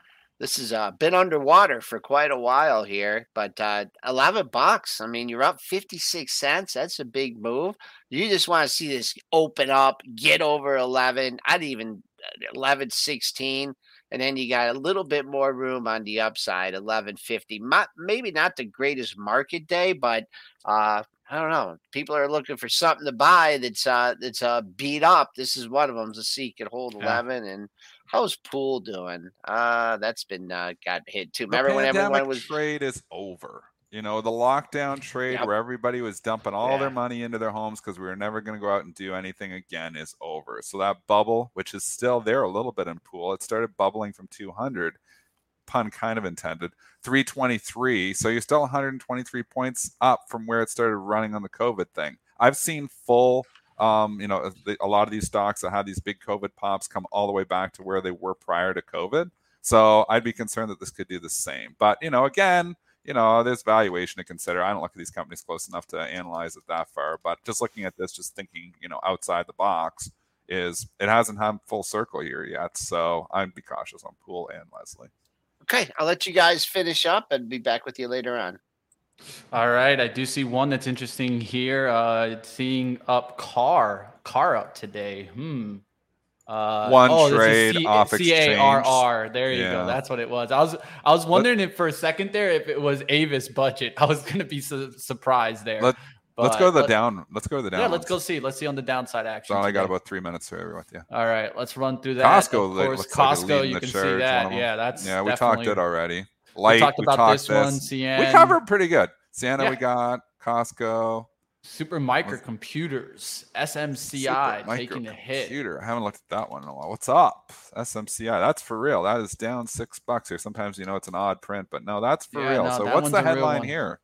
Speaker 1: this has uh, been underwater for quite a while here, but uh, 11 bucks. I mean, you're up 56 cents. That's a big move. You just want to see this open up, get over 11. I'd even uh, 11, 16 and then you got a little bit more room on the upside 1150 not, maybe not the greatest market day but uh i don't know. People are looking for something to buy that's uh that's uh beat up. This is one of them to see could hold
Speaker 2: Yeah.
Speaker 1: 11 and how's pool doing? Uh that's been uh got hit too.
Speaker 3: The
Speaker 1: remember when everyone was
Speaker 3: trade is over. You know, the lockdown trade
Speaker 1: Yep.
Speaker 3: where everybody was dumping all their money into their homes because we were never going to go out and do anything again is over. So that bubble, which is still there a little bit in pool, it started bubbling from 200, pun kind of intended, 323. So you're still 123 points up from where it started running on the COVID thing. I've seen full, um, you know, a lot of these stocks that had these big COVID pops come all the way back to where they were prior to COVID. So I'd be concerned that this could do the same. But, you know, again, you know, there's valuation to consider. I don't look at these companies close enough to analyze it that far. But just looking at this, just thinking, you know, outside the box is it hasn't had full circle here yet. So I'd be cautious on Pool and Leslie.
Speaker 1: Okay, I'll let you guys finish up and be back with you later on.
Speaker 2: All right, I do see one that's interesting here. Uh, it's seeing up car, car up today. Hmm. Uh,
Speaker 3: One
Speaker 2: this is
Speaker 3: trade
Speaker 2: C-
Speaker 3: off
Speaker 2: C-A-R-R. There you
Speaker 3: Yeah.
Speaker 2: go. That's what it was. I was I was wondering if for a second there if it was Avis budget. <laughs> I was gonna be su- surprised there.
Speaker 3: Let- Let's go to the
Speaker 2: let-
Speaker 3: down. Let's go to the down.
Speaker 2: Yeah, let's go see. Let's see on the downside action.
Speaker 3: So I got about three minutes here with you.
Speaker 2: All right, let's run through that.
Speaker 3: Costco
Speaker 2: of course,
Speaker 3: like
Speaker 2: Costco.
Speaker 3: leading
Speaker 2: You can see that. Yeah, that's
Speaker 3: Yeah, we talked it already.
Speaker 2: We
Speaker 3: Light.
Speaker 2: talked about this, one.
Speaker 3: We covered pretty good. Santa,
Speaker 2: Yeah.
Speaker 3: we got Costco.
Speaker 2: Super Microcomputers, SMCI,
Speaker 3: Super
Speaker 2: taking a hit.
Speaker 3: Computer. I haven't looked at that one in a while. What's up? SMCI. That's for real. That is down six bucks here. Sometimes you know it's an odd print, but no, that's for
Speaker 2: Yeah,
Speaker 3: real.
Speaker 2: no,
Speaker 3: so what's the headline here?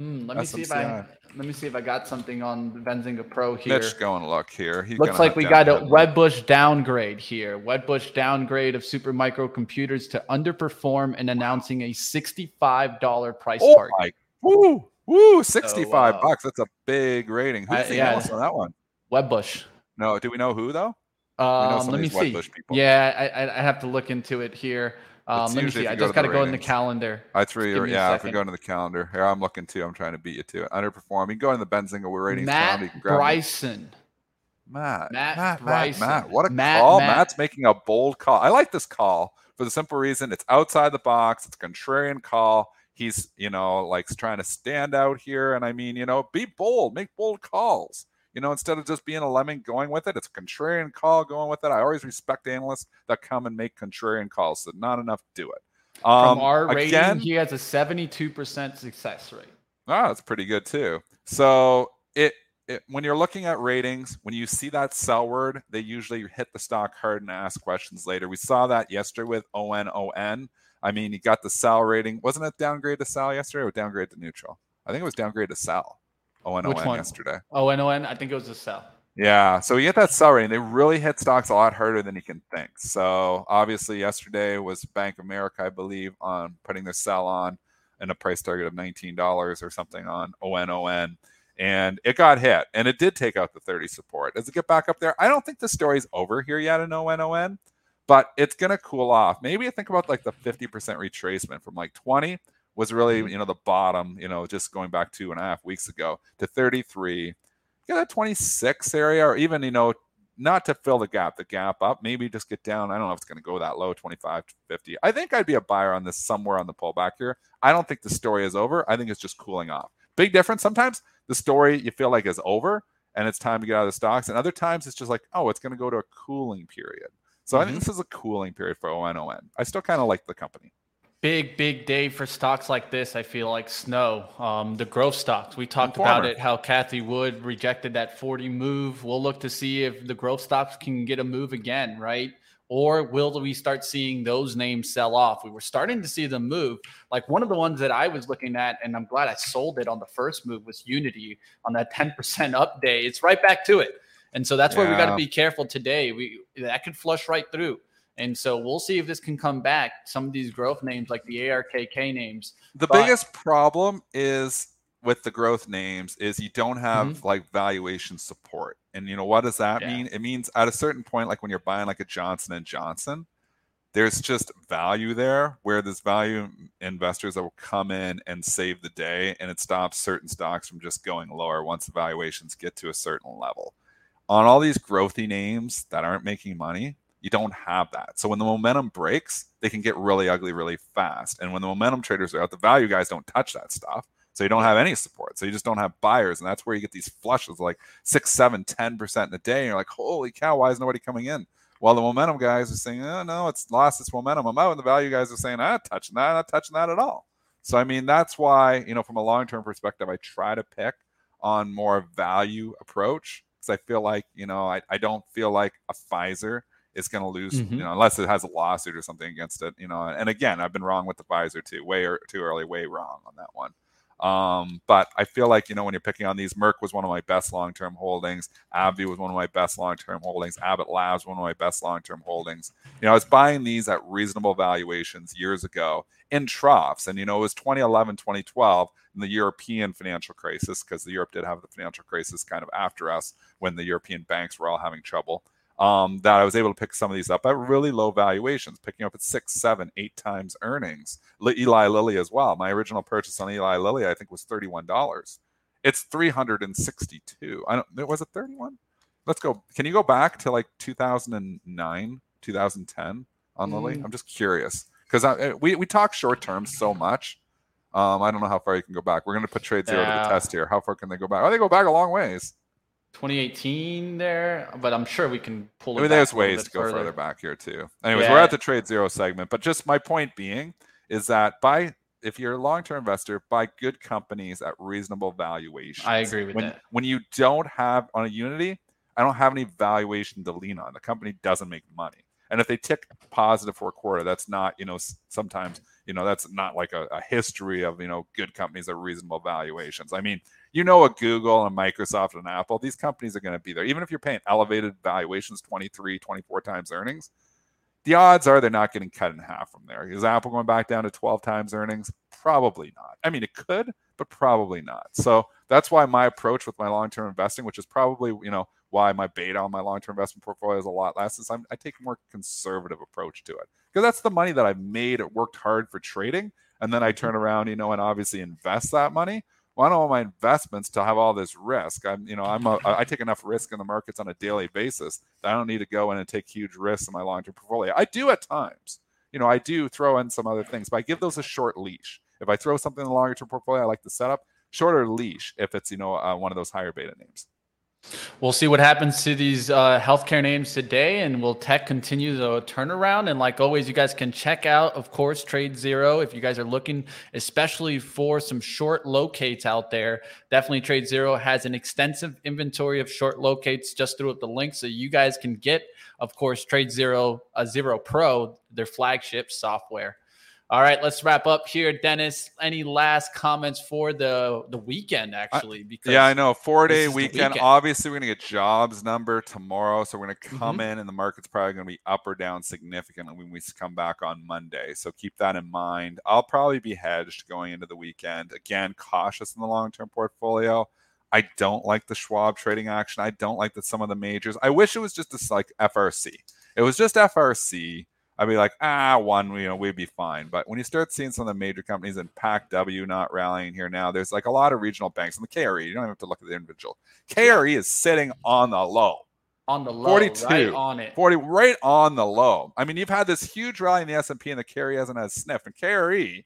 Speaker 2: Hmm, let me see if I let me see if I got something on Benzinga Pro here.
Speaker 3: Mitch, go and look here. He's
Speaker 2: Looks like we got a. Wedbush downgrade here. Wedbush downgrade of Super Microcomputers to underperform and announcing a $65 price
Speaker 3: Oh
Speaker 2: target.
Speaker 3: my! Woo! Woo! Sixty-five
Speaker 2: uh,
Speaker 3: bucks. That's a big rating. Who's
Speaker 2: I-
Speaker 3: the
Speaker 2: yeah.
Speaker 3: on that one?
Speaker 2: Wedbush.
Speaker 3: No. Do we know who though? Know
Speaker 2: Um, let me see. Yeah, I, I, have to look into it here. Um, let me see. I just got to go in the calendar.
Speaker 3: I
Speaker 2: me a
Speaker 3: Yeah, if we go into the calendar, here I'm looking too. I'm trying to beat you to it. Underperforming. Go into the Benzinga. We're. You
Speaker 2: Matt
Speaker 3: grab.
Speaker 2: Bryson.
Speaker 3: Matt,
Speaker 2: Matt
Speaker 3: Matt, Matt,
Speaker 2: Bryson.
Speaker 3: Matt. What a
Speaker 2: Matt,
Speaker 3: call.
Speaker 2: Matt.
Speaker 3: Matt's making a bold call. I like this call for the simple reason it's outside the box. It's a contrarian call. He's, you know, like trying to stand out here. And I mean, you know, be bold, make bold calls. You know, instead of just being a lemming going with it, it's a contrarian call going with it. I always respect analysts that come and make contrarian calls. So not enough do it. Um,
Speaker 2: From our rating,
Speaker 3: again,
Speaker 2: he has a 72% success rate.
Speaker 3: Oh, that's pretty good too. So it, it when you're looking at ratings, when you see that sell word, they usually hit the stock hard and ask questions later. We saw that yesterday with ONON. I mean, he got the sell rating. Wasn't it downgrade to sell yesterday or downgrade to neutral? I think it was downgrade to sell. ONON
Speaker 2: Which one?
Speaker 3: yesterday.
Speaker 2: And I think it was a sell.
Speaker 3: Yeah, so you get that sell rating. They really hit stocks a lot harder than you can think. So obviously, yesterday was Bank of America, I believe, on putting their sell on and a price target of nineteen dollars or something on ONON, and it got hit, and it did take out the thirty support. Does it get back up there? I don't think the story's over here yet in ONON, but it's gonna cool off. Maybe think about like the fifty percent retracement from like twenty was really mm-hmm. you know the bottom, you know, just going back two and a half weeks ago to thirty three get that 26 area or even you know not to fill the gap the gap up maybe just get down. I don't know if it's going to go that low 25 to 50 i think i'd be a buyer on this somewhere on the pullback here. I don't think the story is over. I think it's just cooling off. Big difference sometimes the story you feel like is over and it's time to get out of the stocks and other times it's just like oh it's going to go to a cooling period so i think this is a cooling period for onon i still kind of like the company
Speaker 2: Big, big day for stocks like this. I feel like snow. Um, the growth stocks. We talked about it. How Cathie Wood rejected that 40 move. We'll look to see if the growth stocks can get a move again, right? Or will we start seeing those names sell off? We were starting to see them move. Like one of the ones that I was looking at, and I'm glad I sold it on the first move was Unity on that 10% up day. It's right back to it. And so that's where we got to be careful today. We that could flush right through. And so we'll see if this can come back. Some of these growth names, like the ARKK names,
Speaker 3: The
Speaker 2: But-
Speaker 3: biggest problem is with the growth names is you don't have
Speaker 2: Mhm.
Speaker 3: like valuation support. And you know what does that
Speaker 2: Yeah.
Speaker 3: mean? It means at a certain point like when you're buying like a Johnson and Johnson, there's just value there where there's value investors that will come in and save the day and it stops certain stocks from just going lower once the valuations get to a certain level. On all these growthy names that aren't making money, you don't have that. So when the momentum breaks, they can get really ugly really fast. And when the momentum traders are out, the value guys don't touch that stuff. So you don't have any support. So you just don't have buyers. And that's where you get these flushes like six, seven, 10% in a day. And you're like, holy cow, why is nobody coming in? While the momentum guys are saying, oh, no, it's lost its momentum. I'm out. And the value guys are saying, ah, touching that, I'm not touching that at all. So I mean, that's why you know, from a long-term perspective, I try to pick on more value approach because I feel like you know, I, I don't feel like a Pfizer is going to lose, mm-hmm. you know, unless it has a lawsuit or something against it, you know. And again, I've been wrong with the Pfizer too, way or, too early, way wrong on that one. Um, but I feel like, you know, when you're picking on these, Merck was one of my best long term holdings. AbbVie was one of my best long term holdings. Abbott Labs, one of my best long term holdings. You know, I was buying these at reasonable valuations years ago in troughs. And, you know, it was 2011, 2012 in the European financial crisis, because the Europe did have the financial crisis kind of after us when the European banks were all having trouble um, that I was able to pick some of these up at really low valuations, picking up at six, seven, eight times earnings. Eli Lilly as well. My original purchase on Eli Lilly, I think, was thirty-one dollars. It's three hundred and sixty-two. I don't. Was it thirty-one? Let's go. Can you go back to like two thousand and nine, two thousand ten on Lilly? Mm. I'm just curious because eh, we we talk short term so much. Um, I don't know how far you can go back. We're going to put TradeZero yeah. to the test here. How far can they go back? Oh, they go back a long ways.
Speaker 2: 2018 there, but I'm sure we can pull.
Speaker 3: I mean, there's ways to go further. further. back here too. Anyways, yeah. we're at the TradeZero segment, but just my point being is that buy if you're a long-term investor, buy good companies at reasonable valuations.
Speaker 2: I agree with
Speaker 3: when,
Speaker 2: that.
Speaker 3: When you don't have on a Unity, I don't have any valuation to lean on. The company doesn't make money, and if they tick positive for a quarter, that's not you know sometimes you know that's not like a, a history of you know good companies at reasonable valuations. I mean you know a Google and Microsoft and Apple, these companies are going to be there. Even if you're paying elevated valuations, 23, 24 times earnings, the odds are they're not getting cut in half from there. Is Apple going back down to 12 times earnings? Probably not. I mean, it could, but probably not. So that's why my approach with my long-term investing, which is probably, you know, why my beta on my long-term investment portfolio is a lot less, is I'm, I take a more conservative approach to it. Because that's the money that I've made, it worked hard for trading, and then I turn around, you know, and obviously invest that money well, I don't want my investments to have all this risk. I'm, you know, I'm a, I take enough risk in the markets on a daily basis that I don't need to go in and take huge risks in my long-term portfolio. I do at times, you know, I do throw in some other things, but I give those a short leash. If I throw something in the longer-term portfolio, I like to set up shorter leash if it's, you know, uh, one of those higher beta names.
Speaker 2: We'll see what happens to these uh, healthcare names today, and will tech continue the turnaround? And like always, you guys can check out, of course, TradeZero if you guys are looking, especially for some short locates out there. Definitely, TradeZero has an extensive inventory of short locates. Just through up the link so you guys can get, of course, TradeZero, uh, ZeroPro, their flagship software. All right, let's wrap up here, Dennis. Any last comments for the the weekend? Actually,
Speaker 3: because yeah, I know four day weekend. weekend. Obviously, we're gonna get jobs number tomorrow, so we're gonna come mm-hmm. in, and the market's probably gonna be up or down significantly when we come back on Monday. So keep that in mind. I'll probably be hedged going into the weekend. Again, cautious in the long term portfolio. I don't like the Schwab trading action. I don't like that some of the majors. I wish it was just this like FRC. It was just FRC I'd be like, ah, one, you know, we'd be fine. But when you start seeing some of the major companies and PACW not rallying here now, there's like a lot of regional banks and the KRE. You don't even have to look at the individual. KRE is sitting on the low.
Speaker 2: On the low, 42, right on it.
Speaker 3: 40, right on the low. I mean, you've had this huge rally in the S&P and the KRE hasn't had a sniff. And KRE,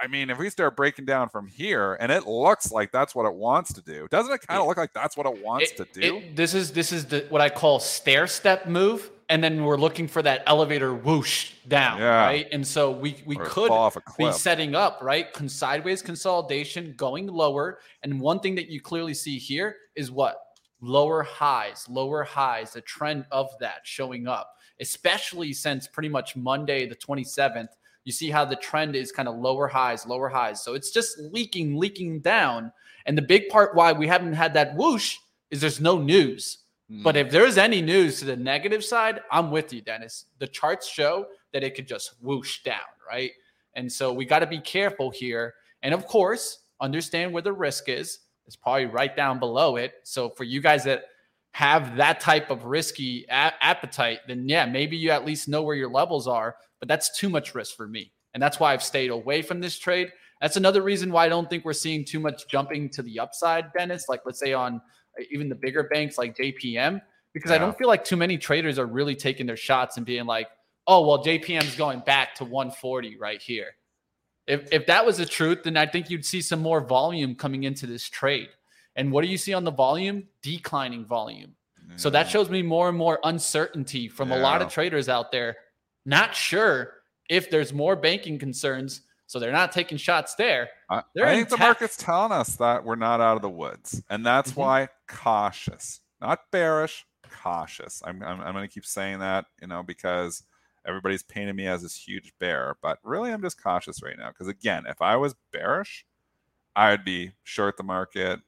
Speaker 3: I mean, if we start breaking down from here, and it looks like that's what it wants to do, doesn't it kind of look like that's what it wants it, to do?
Speaker 2: It, this is this is the what I call stair step move and then we're looking for that elevator whoosh down, yeah. right? And so we we or could be setting up right sideways consolidation going lower. And one thing that you clearly see here is what lower highs, lower highs, the trend of that showing up, especially since pretty much Monday the 27th. You see how the trend is kind of lower highs, lower highs. So it's just leaking, leaking down. And the big part why we haven't had that whoosh is there's no news but if mm. there's any news to the negative side, I'm with you, Dennis. The charts show that it could just whoosh down, right? And so we got to be careful here. And of course, understand where the risk is. It's probably right down below it. So for you guys that have that type of risky a- appetite, then yeah, maybe you at least know where your levels are. But that's too much risk for me. And that's why I've stayed away from this trade. That's another reason why I don't think we're seeing too much jumping to the upside, Dennis. Like let's say on even the bigger banks like JPM, because yeah. I don't feel like too many traders are really taking their shots and being like, oh, well, JPM's going back to 140 right here. If, if that was the truth, then I think you'd see some more volume coming into this trade. And what do you see on the volume? Declining volume. Yeah. So that shows me more and more uncertainty from yeah. a lot of traders out there. Not sure if there's more banking concerns So they're not taking shots there.
Speaker 3: I,
Speaker 2: They're
Speaker 3: I
Speaker 2: in
Speaker 3: think the market's telling us that we're not out of the woods, and that's
Speaker 2: Mhm.
Speaker 3: why cautious, not bearish, cautious. I'm I'm, I'm going to keep saying that, you know, because everybody's painting me as this huge bear, but really I'm just cautious right now. Because again, if I was bearish, I would be short the market.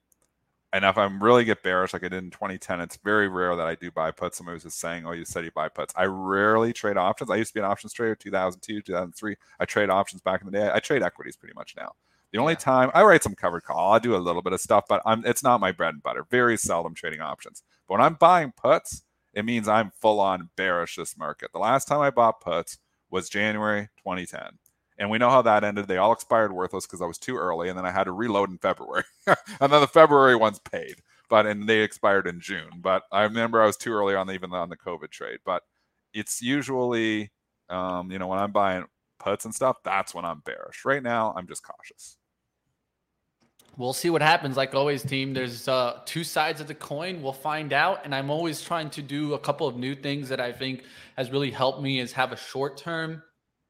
Speaker 3: And if I'm really get bearish like I did in 2010, it's very rare that I do buy puts. Somebody was just saying, "Oh, you said you buy puts." I rarely trade options. I used to be an options trader, 2002, 2003. I trade options back in the day. I trade equities pretty much now. The only
Speaker 2: Yeah.
Speaker 3: time I write some covered call, I do a little bit of stuff, but I'm it's not my bread and butter. Very seldom trading options. But when I'm buying puts, it means I'm full on bearish this market. The last time I bought puts was January 2010. And we know how that ended. They all expired worthless because I was too early, and then I had to reload in February. and then the February ones paid, but and they expired in June. But I remember I was too early on the, even on the COVID trade. But it's usually, um, you know, when I'm buying puts and stuff, that's when I'm bearish. Right now, I'm just cautious.
Speaker 2: We'll see what happens. Like always, team, there's uh, two sides of the coin. We'll find out. And I'm always trying to do a couple of new things that I think has really helped me is have a short term,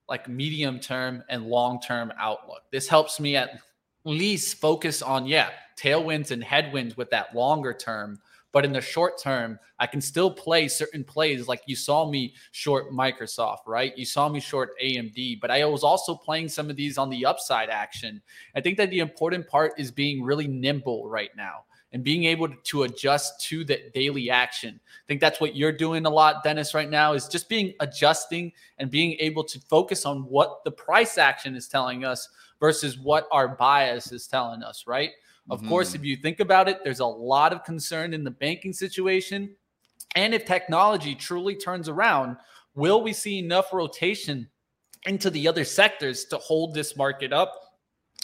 Speaker 2: like medium term, and long term outlook. This helps me at least focus on, yeah, tailwinds and headwinds with that longer term. But in the short term, I can still play certain plays. Like you saw me short Microsoft, right? You saw me short AMD, but I was also playing some of these on the upside action. I think that the important part is being really nimble right now and being able to adjust to the daily action. I think that's what you're doing a lot, Dennis, right now is just being adjusting and being able to focus on what the price action is telling us versus what our bias is telling us, right? Of course, mm-hmm. if you think about it, there's a lot of concern in the banking situation. And if technology truly turns around, will we see enough rotation into the other sectors to hold this market up?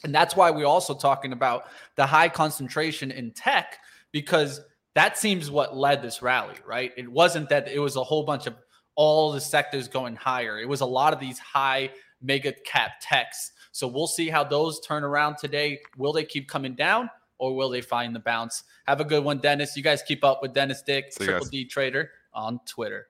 Speaker 2: And that's why we're also talking about the high concentration in tech, because that seems what led this rally, right? It wasn't that it was a whole bunch of all the sectors going higher. It was a lot of these high mega cap techs. So we'll see how those turn around today. Will they keep coming down or will they find the bounce? Have a good one, Dennis. You guys keep up with Dennis Dick,
Speaker 3: See
Speaker 2: Triple. D Trader on Twitter.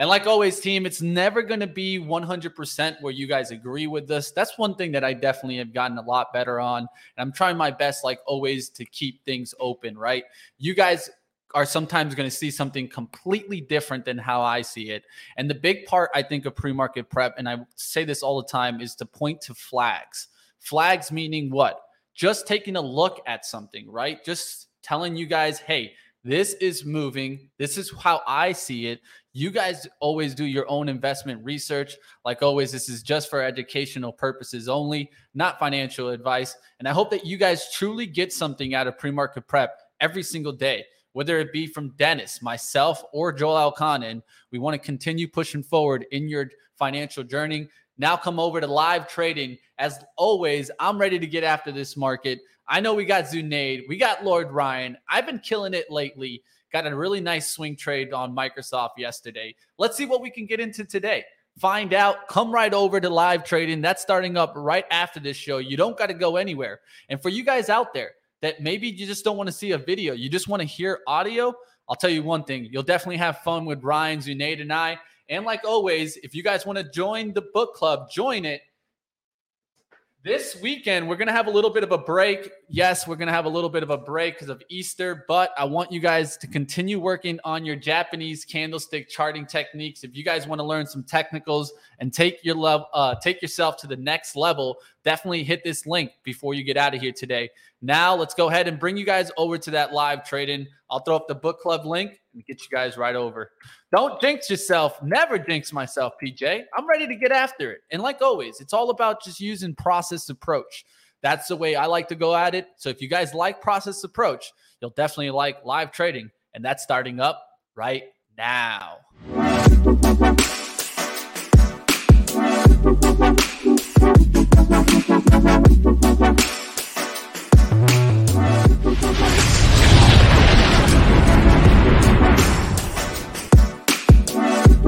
Speaker 2: And like always, team, it's never going to be 100% where you guys agree with us. That's one thing that I definitely have gotten a lot better on. And I'm trying my best, like always, to keep things open, right? You guys are sometimes going to see something completely different than how I see it. And the big part, I think, of pre market prep, and I say this all the time, is to point to flags. Flags meaning what? Just taking a look at something, right? Just telling you guys, hey, this is moving. This is how I see it. You guys always do your own investment research. Like always, this is just for educational purposes only, not financial advice. And I hope that you guys truly get something out of pre market prep every single day, whether it be from Dennis, myself, or Joel Elconin. We want to continue pushing forward in your financial journey. Now come over to live trading. As always, I'm ready to get after this market. I know we got Zunaid, we got Lord Ryan. I've been killing it lately. Got a really nice swing trade on Microsoft yesterday. Let's see what we can get into today. Find out. Come right over to live trading. That's starting up right after this show. You don't got to go anywhere. And for you guys out there that maybe you just don't want to see a video, you just want to hear audio, I'll tell you one thing. You'll definitely have fun with Ryan, Zunaid, and I. And like always, if you guys want to join the book club, join it. This weekend, we're going to have a little bit of a break. Yes, we're going to have a little bit of a break because of Easter, but I want you guys to continue working on your Japanese candlestick charting techniques. If you guys want to learn some technicals and take your love, uh, take yourself to the next level, definitely hit this link before you get out of here today. Now, let's go ahead and bring you guys over to that live trading. I'll throw up the book club link and get you guys right over. Don't jinx yourself. Never jinx myself, PJ. I'm ready to get after it. And like always, it's all about just using process approach. That's the way I like to go at it. So if you guys like process approach, you'll definitely like live trading. And that's starting up right now.